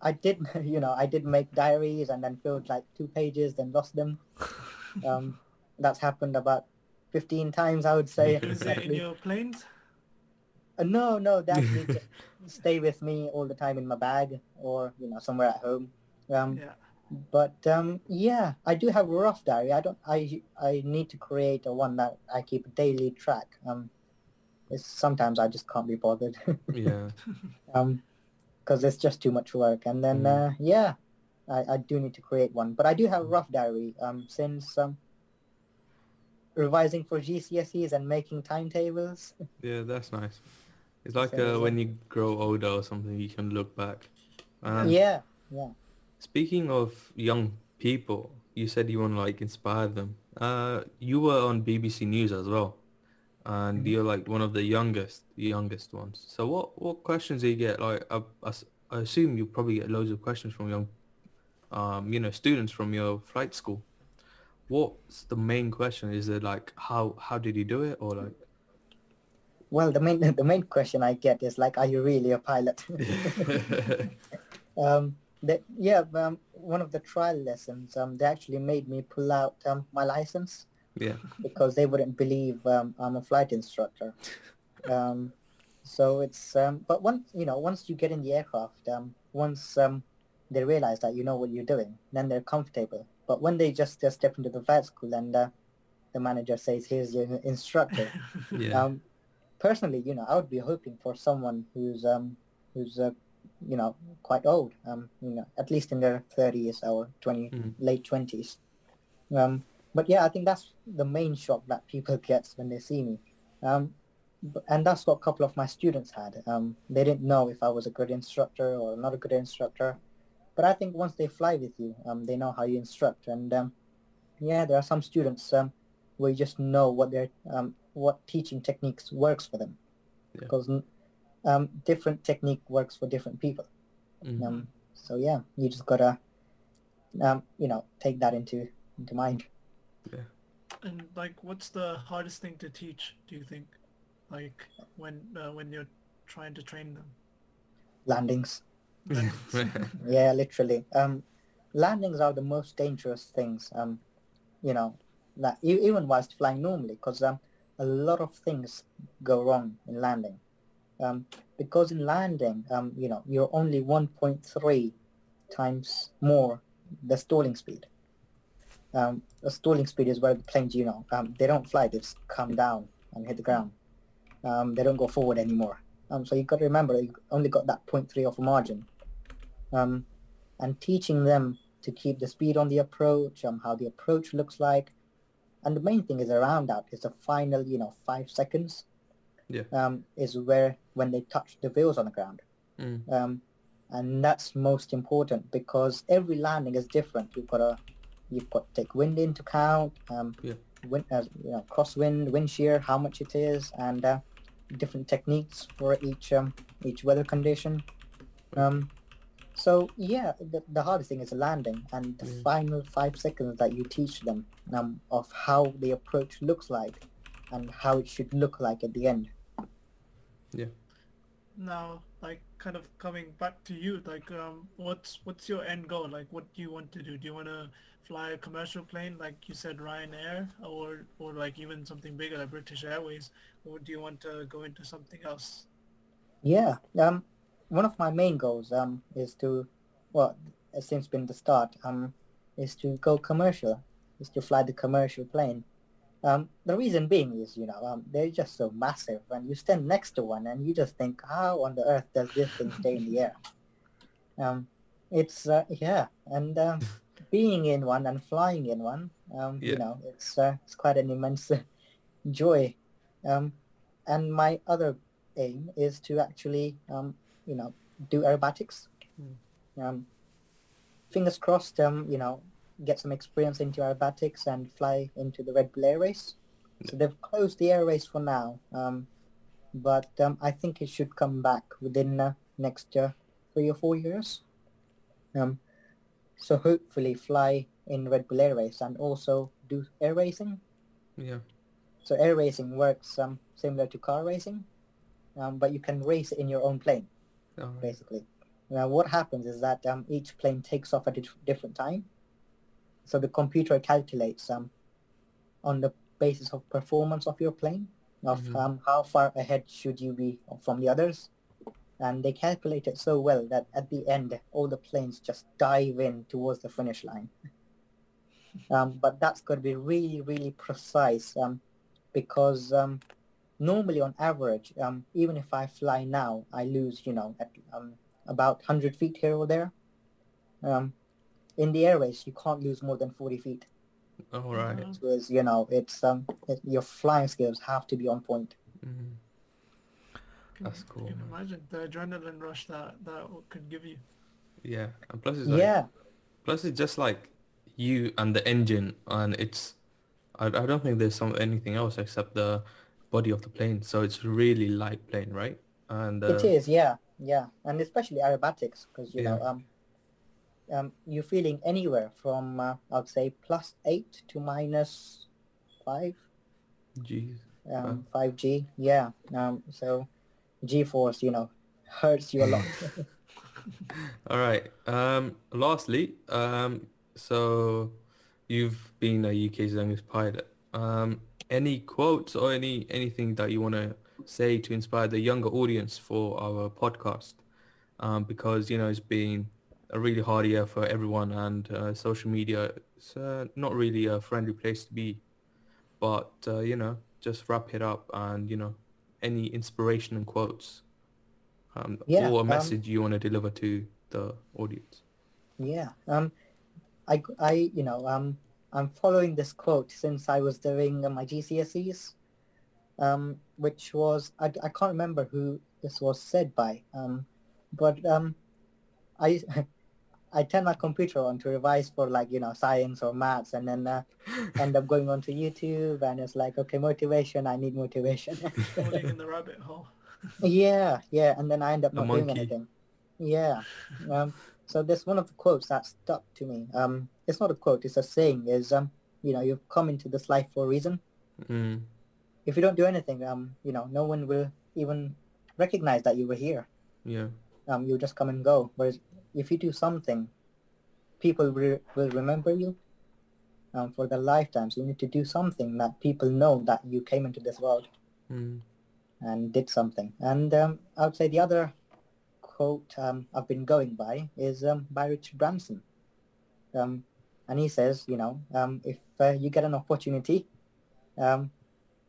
I did, (laughs) you know, I did make diaries and then filled like two pages, then lost them. Um, that's happened about 15 times, I would say. (laughs) Is it in your planes? Uh, no, no, that (laughs) actually just stay with me all the time in my bag or you know somewhere at home. Um, Yeah. But um, yeah, I do have a rough diary. I don't. I I need to create a one that I keep a daily track. Um, it's, sometimes I just can't be bothered. (laughs) yeah um, because it's just too much work. And then Mhm. uh, yeah, I, I do need to create one. But I do have a rough diary. Um, since um, revising for GCSEs and making timetables. (laughs) yeah that's nice it's like So- uh, when you grow older or something you can look back um, yeah, yeah. speaking of young people you said you want to like inspire them uh you were on bbc news as well and Mhm. you're like one of the youngest youngest ones so what what questions do you get like I assume you probably get loads of questions from young um you know students from your flight school what's the main question is it like how how did you do it or like Well, the main (laughs) the main question I get is like, are you really a pilot? (laughs) um, that yeah, um, one of the trial lessons, um, they actually made me pull out um, my license yeah because they wouldn't believe um, I'm a flight instructor. (laughs) Um, so it's um, but once you know once you get in the aircraft, um, once um, they realize that you know what you're doing, then they're comfortable. But when they just uh, step into the flight school and uh, the manager says, "Here's your instructor," (laughs) yeah um, personally, you know, I would be hoping for someone who's um, who's uh, you know quite old, um, you know, at least in their thirties or 20 Mhm. late twenties. Um, but yeah, I think that's the main shock that people (laughs) get when they see me, um, and that's what a couple of my students had. Um, they didn't know if I was a good instructor or not a good instructor, but I think once they fly with you, um, they know how you instruct, and um, yeah, there are some students um, where you just know what their um, what teaching techniques works for them Yeah. because um, different technique works for different people. Mhm. Um, so yeah, you just gotta um, you know take that into into mind. Yeah. And like, what's the hardest thing to teach? Do you think, like when uh, when you're trying to train them? landings. Yeah, literally. Um, landings are the most dangerous things. Um, you know, even whilst flying normally, because um, a lot of things go wrong in landing. Um, because in landing, um, you know, you're only 1.3 times more the stalling speed. Um, the stalling speed is where the planes, you know, um, they don't fly; they just come down and hit the ground. Um, they don't go forward anymore. Um, so you've got to remember, you only got that 0.3 of a margin. Um, and teaching them to keep the speed on the approach, um, how the approach looks like, and the main thing is around that is the final, you know, five seconds. Yeah. Um, is where when they touch the wheels on the ground. Mm. Um, and that's most important because every landing is different. You've got to you've got to take wind into account. Um, Yeah. Wind, uh, you know, crosswind, wind shear, how much it is, and uh, different techniques for each um, each weather condition. Um, so yeah, the, the hardest thing is landing, and the Mm. final five seconds that you teach them um, of how the approach looks like, and how it should look like at the end. Yeah. Now, like, kind of coming back to you, like, um, what's what's your end goal? Like, what do you want to do? Do you want to fly a commercial plane, like you said, Ryanair, or or like even something bigger like British Airways, or do you want to go into something else? Yeah. Um, one of my main goals um is to, well, since been the start um, is to go commercial, is to fly the commercial plane. Um, the reason being is, you know, um, they're just so massive, and you stand next to one, and you just think, how on the earth does this thing stay in the air? (laughs) Um, it's uh, yeah, and um, (laughs) being in one and flying in one, um, Yeah. you know, it's uh, it's quite an immense joy. Um, and my other aim is to actually, um, you know, do aerobatics. Um, fingers crossed, um, you know, get some experience into aerobatics and fly into the Red Bull Air Race. So they've closed the air race for now, um, but um, I think it should come back within uh, next uh, three or four years. Um, so hopefully fly in Red Bull Air Race and also do air racing. Yeah. So air racing works um, similar to car racing, um, but you can race in your own plane, Right. basically. Now what happens is that um, each plane takes off at a different time. So the computer calculates um, on the basis of performance of your plane, of Mhm. um, how far ahead should you be from the others. And they calculate it so well that at the end, all the planes just dive in towards the finish line. (laughs) Um, but that's got to be really, really precise um, because um, normally on average, um, even if I fly now, I lose, you know, at um, about 100 feet here or there. Um, in the airways, you can't lose more than 40 feet. All right. Mhm. Because, you know, it's um, it, your flying skills have to be on point. Mhm. Can- That's cool, Can you man. imagine the adrenaline rush that that could give you? Yeah. And plus it's like yeah, plus it's just like you and the engine and it's I, I don't think there's some anything else except the body of the plane. So it's really light plane, right? And uh, it is. Yeah, yeah, and especially aerobatics because you know, um, um, you're feeling anywhere from uh, I'd say plus eight to minus five. Jeez. um, 5G. Yeah. Um, so G-force, you know, hurts you a lot. (laughs) (laughs) All right. Um, lastly, um, so you've been a UK's youngest pilot. Um, any quotes or any anything that you want to say to inspire the younger audience for our podcast? Um, because you know it's been a really hard year for everyone, and uh, social media is uh, not really a friendly place to be. But uh, you know, just wrap it up, and you know, any inspiration and quotes, um, Yeah, or a um, message you want to deliver to the audience. yeah. Um, I, I, you know, um, I'm following this quote since I was doing uh, my GCSEs, um, which was I, I can't remember who this was said by, um, but um, I. (laughs) I turn my computer on to revise for like you know science or maths, and then uh, (laughs) end up going onto YouTube, and it's like okay, motivation. I need motivation. (laughs) Falling in the rabbit hole. Yeah, yeah, and then I end up not doing anything. Yeah. Um, so there's one of the quotes that stuck to me. Um, it's not a quote; it's a saying. Is um, you know, you've come into this life for a reason. Mm, If you don't do anything, um, you know, no one will even recognize that you were here. yeah. um, you just come and go. Whereas if you do something, people re- will remember you um, for their lifetimes. You need to do something that people know that you came into this world Mm. and did something. And um, I would say the other quote um, I've been going by is um, by Richard Branson. And he says, you know, um, if uh, you get an opportunity, um,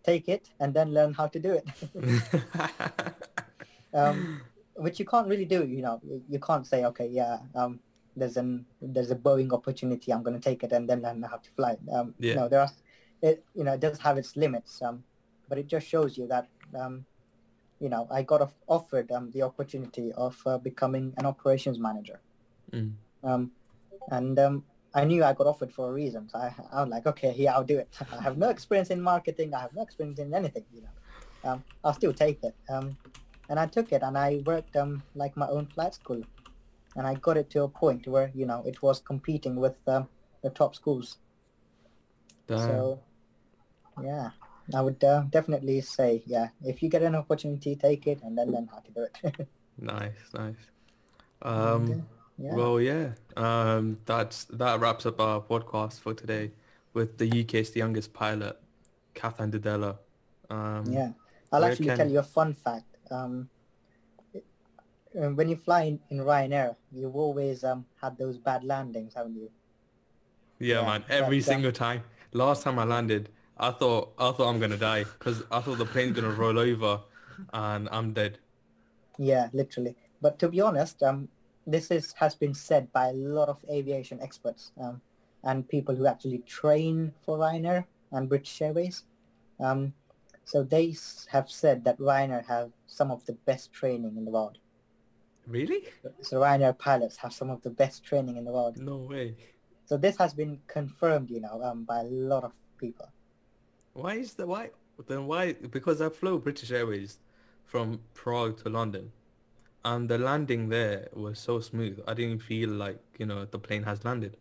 take it and then learn how to do it. (laughs) um, which you can't really do. You know, you, can't say, okay, yeah, um, there's an there's a Boeing opportunity. I'm going to take it and then learn how to fly. Um, Yeah. No, there are, it, you know, it does have its limits. Um, but it just shows you that, um, you know, I got off- offered um, the opportunity of uh, becoming an operations manager. Mm. Um, and um, I knew I got offered for a reason. So I, I was like, okay, yeah, I'll do it. I have no experience in marketing. I have no experience in anything, you know. Um, I'll still take it. Um, and I took it and I worked um, like my own flight school. And I got it to a point where, you know, it was competing with um, the top schools. Damn. So, yeah, I would uh, definitely say, yeah, if you get an opportunity, take it and then learn how to do it. (laughs) Nice, nice. Um, yeah. well, yeah. Um, that's that wraps up our podcast for today with the UK's youngest pilot, Kathan Dudhela. Um, Yeah, I'll actually can- tell you a fun fact. Um, it- uh, when you fly in, in Ryanair, you've always um, had those bad landings, haven't you? Yeah, Yeah, man. Every um, single time. Last time I landed, I thought I thought I'm gonna die because I thought the plane's gonna roll over, and I'm dead. Yeah, literally. But to be honest, um, this is has been said by a lot of aviation experts um, and people who actually train for Ryanair and British Airways. Um, so they have said that Ryanair have some of the best training in the world. Really? So Ryanair pilots have some of the best training in the world. No way. So this has been confirmed, you know, um, by a lot of people. Why is the why? Then why? Because I flew British Airways from Prague to London, and the landing there was so smooth. I didn't feel like you know the plane has landed.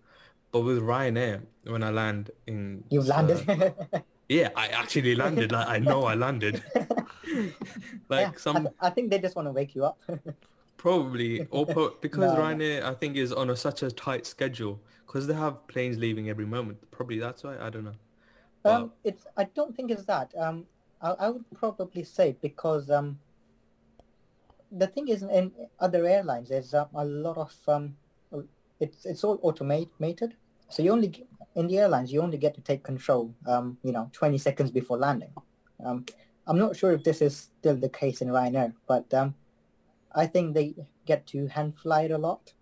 But with Ryanair, when I land in, You've uh, landed. (laughs) yeah, I actually landed. Like I know I landed. (laughs) (laughs) like Yeah, some I think they just want to wake you up. Probably, or po- because No, no. Ryanair, I think, is on a, such a tight schedule because they have planes leaving every moment. Probably that's why. I don't know. Um, it's. I don't think it's that. Um, I, I would probably say because um, the thing is in other airlines there's um, a lot of um, it's it's all automated. So you only in the airlines you only get to take control. Um, you know, 20 seconds before landing. Um, I'm not sure if this is still the case in Ryanair, but um, I think they get to hand fly it a lot.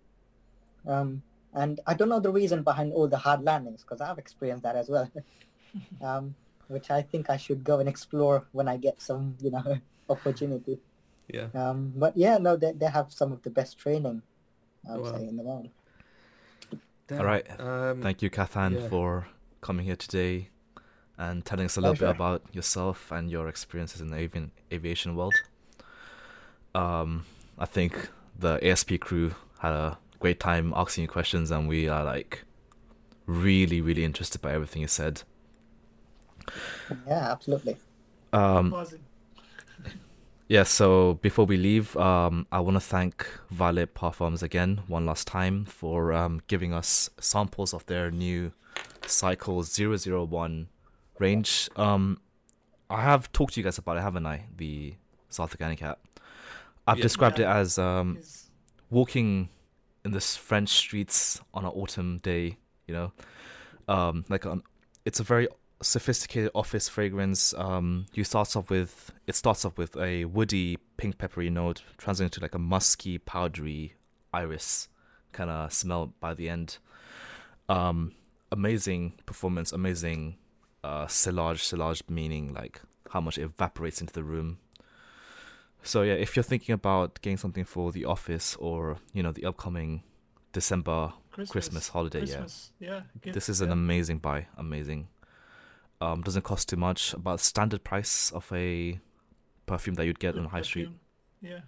Um, and I don't know the reason behind all the hard landings because I've experienced that as well. (laughs) um, which I think I should go and explore when I get some, you know, (laughs) opportunity. Yeah. Um, but yeah, no, they, they have some of the best training, I would Wow. say, in the world. Damn. All right. Um, Thank you, Kathan, yeah. for coming here today and telling us a little bit about yourself and your experiences in the avian aviation world. Um, I think the ASP crew had a great time asking you questions, and we are like really, really interested by everything you said. Yeah, absolutely. Um, Buzzing. Yeah, so before we leave, um, I want to thank Violet Parfums again one last time for um, giving us samples of their new Cycle 001 range. Um, I have talked to you guys about it, haven't I? The South Organic hat. I've Yeah. described it as um, walking in the French streets on an autumn day, you know, um, like um, it's a very sophisticated office fragrance. Um, you starts off with it starts off with a woody pink peppery note, translating to like a musky, powdery iris kind of smell by the end. Um, amazing performance, amazing uh, sillage, sillage meaning like how much it evaporates into the room. So yeah, if you're thinking about getting something for the office or you know the upcoming December Christmas, Christmas holiday, Christmas. Yeah. yeah, gift, this is an amazing buy. Amazing. Um, doesn't cost too much. About standard price of a perfume that you'd get Good on high street. perfume. Yeah.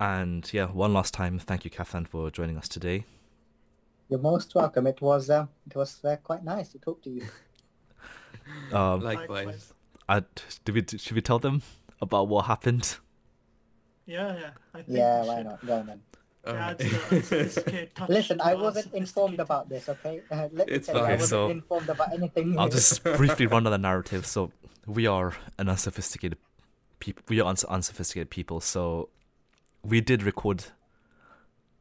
And yeah, one last time, thank you, Kathan, for joining us today. You're most welcome. It was uh, it was uh, quite nice to talk to you. (laughs) Um, Likewise. Likewise. I, did we, should we tell them about what happened? Yeah, yeah. I think Yeah, why should. not? Go on then. Uh, unsophisticated (laughs) Listen, I wasn't informed about this, okay? Uh, let me It's tell you, I wasn't so informed about anything. I'll here. just (laughs) briefly run down the narrative. So we are an unsophisticated people. We are uns- unsophisticated people. So we did record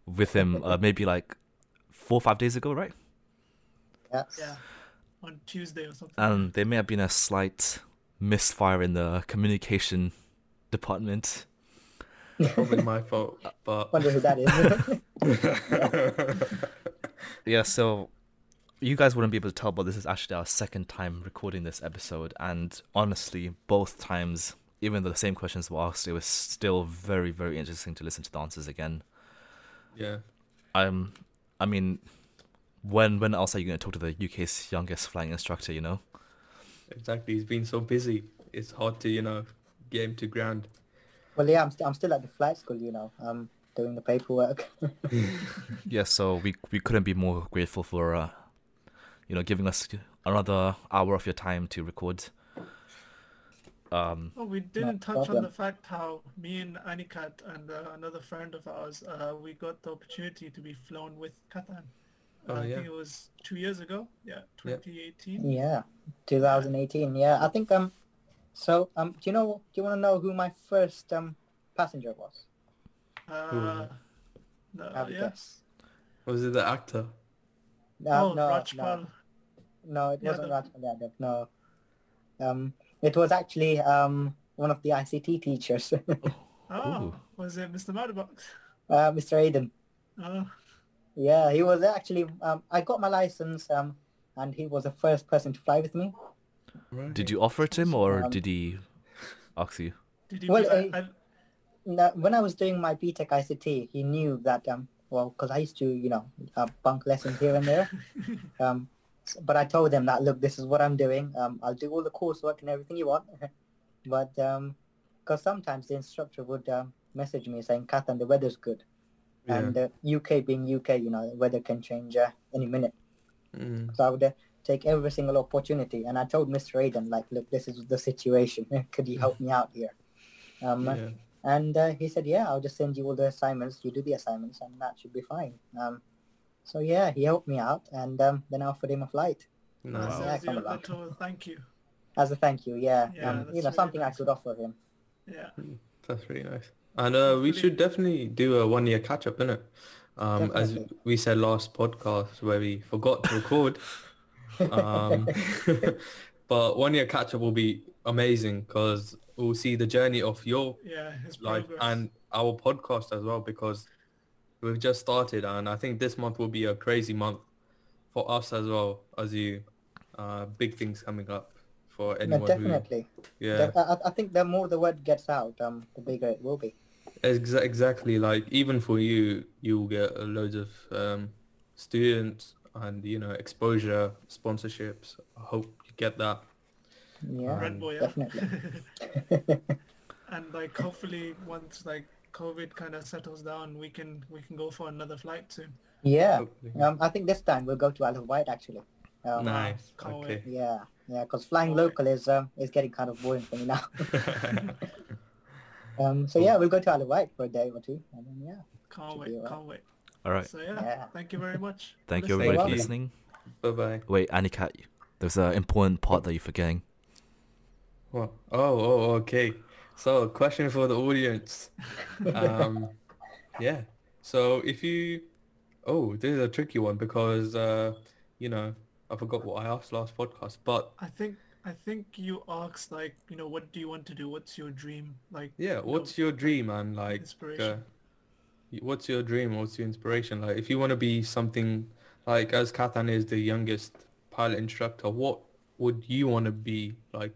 with him uh, maybe like four or five days ago, right? Yes. Yeah, on Tuesday or something. And there may have been a slight misfire in the communication department. (laughs) probably my fault, but (laughs) Wonder who that is. (laughs) Yeah, so you guys wouldn't be able to tell, but this is actually our second time recording this episode, and honestly, both times, even though the same questions were asked, it was still very, very interesting to listen to the answers again. yeah, Um, I mean, when when else are you going to talk to the UK's youngest flying instructor? You know, exactly. He's been so busy. It's hard to you know get him to ground. Well, yeah, I'm, st- I'm still at the flight school, you know, I'm doing the paperwork. (laughs) yeah. So we we couldn't be more grateful for uh, you know, giving us another hour of your time to record. Um, Oh, we didn't touch problem. on the fact how me and Anikat and uh, another friend of ours, uh, we got the opportunity to be flown with Kathan. Oh, I yeah. think it was two years ago. Yeah, Yeah. 2018. yeah, 2018. Yeah, I think um, so um, do you know? Do you want to know who my first um passenger was? Uh, no, Have a yes. guess. Was it the actor? No, oh, no, Rajpal. no, no, it Yeah, wasn't the- Rajpal Yadav. No, um, it was actually um one of the ICT teachers, (laughs) Oh, Ooh. was it Mr. Matterbox? uh, Mr. Aiden. Oh, Yeah, he was actually. Um, I got my license, um, and he was the first person to fly with me. Right. did you offer it to him, or Um, did he ask you? did he Well, be like, uh, I, Now, when I was doing my BTEC ICT, he knew that, um, well, because I used to, you know, uh, bunk lessons here and there. (laughs) um, but I told him that, look, this is what I'm doing. Um, I'll do all the coursework and everything you want. (laughs) but because sometimes the instructor would um, message me saying, Kathan, the weather's good. Yeah. And uh, UK being UK, you know, the weather can change uh, any minute. Mm. So I would uh, take every single opportunity. And I told Mr. Aiden, like, look, this is the situation. (laughs) Could you help me out here? Um, yeah. and uh, he said, yeah, I'll just send you all the assignments. You do the assignments and that should be fine. Um, so yeah, he helped me out and um, then I offered him a flight Nice. Wow. was Yeah, your little thank you. as a thank you. Yeah, Yeah, um, you know, really something I could offer him. Yeah. That's really nice. And uh, we should definitely do a one year catch up, innit? Um, as we said last podcast where we forgot to record. (laughs) um, (laughs) but one year catch up will be amazing because we'll see the journey of your Yeah, life progress. and our podcast as well because we've just started and I think this month will be a crazy month for us as well as you. Uh, big things coming up for No, anyone definitely. who yeah Def- I, I think the more the word gets out, um, the bigger it will be. Exa- exactly like even for you you'll get uh, loads of um, students and you know exposure sponsorships I hope you get that Yeah, Red Bull, yeah. definitely. (laughs) and like hopefully once like COVID kind of settles down, we can we can go for another flight soon. yeah, um, I think this time we'll go to Isle of Wight actually. Um, nice can't okay Yeah, yeah, because flying Alright. local is um, is getting kind of boring for me now. (laughs) (laughs) um, so yeah, we'll go to Isle of Wight for a day or two, and then yeah. Can't wait, can't wait. All right. So yeah, Yeah. thank you very much. (laughs) Thank you everybody for listening. bye bye Wait, Anikat, there's an important part that you're forgetting. What? Oh, oh, okay. So, a question for the audience. (laughs) Um, yeah. So, if you, oh, this is a tricky one because, uh, you know, I forgot what I asked last podcast. But I think I think you asked like you know what do you want to do? What's your dream? Like yeah, what's your dream and like, uh, inspiration? What's your dream? What's your inspiration? Like, if you want to be something like as Kathan is the youngest pilot instructor, what would you want to be like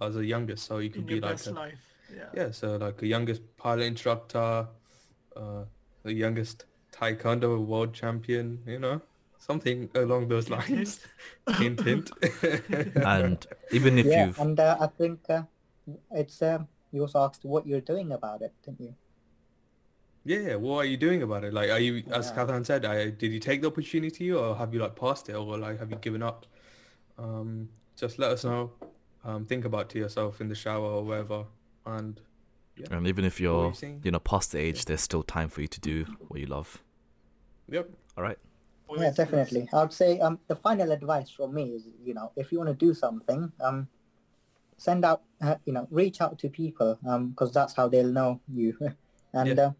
as a youngest? So you could be like a, life. Yeah. Yeah, so like a youngest pilot instructor, uh, the youngest taekwondo world champion, you know, something along those lines. hint, hint. (laughs) (laughs) And even if yeah, you've and uh, I think uh, it's um, you also asked what you're doing about it, didn't you? Yeah, yeah, what are you doing about it? Like, are you, as Yeah. Kathan said, I, did you take the opportunity or have you like passed it or like have you given up? Um, just let us know. Um, think about it to yourself in the shower or wherever, and Yeah. And even if you're, you saying? you know, past the age, Yeah. there's still time for you to do what you love. Yep. All right. Yeah, definitely. I would say um, the final advice from me is, you know, if you want to do something, um, send out, uh, you know, reach out to people, um, because that's how they'll know you. (laughs) and Yeah. uh,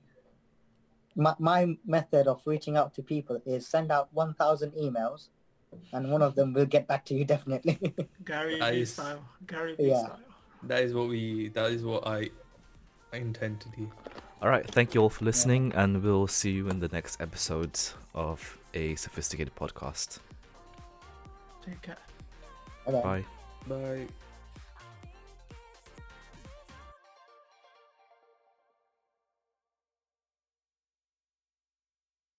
my my method of reaching out to people is send out one thousand emails, and one of them will get back to you (laughs) definitely. Gary That V is- style. Gary V Yeah. style. That is what we. That is what I, I intend to do. All right. Thank you all for listening, and we'll see you in the next episode of a sophisticated podcast. Take care. Okay. Bye. Bye.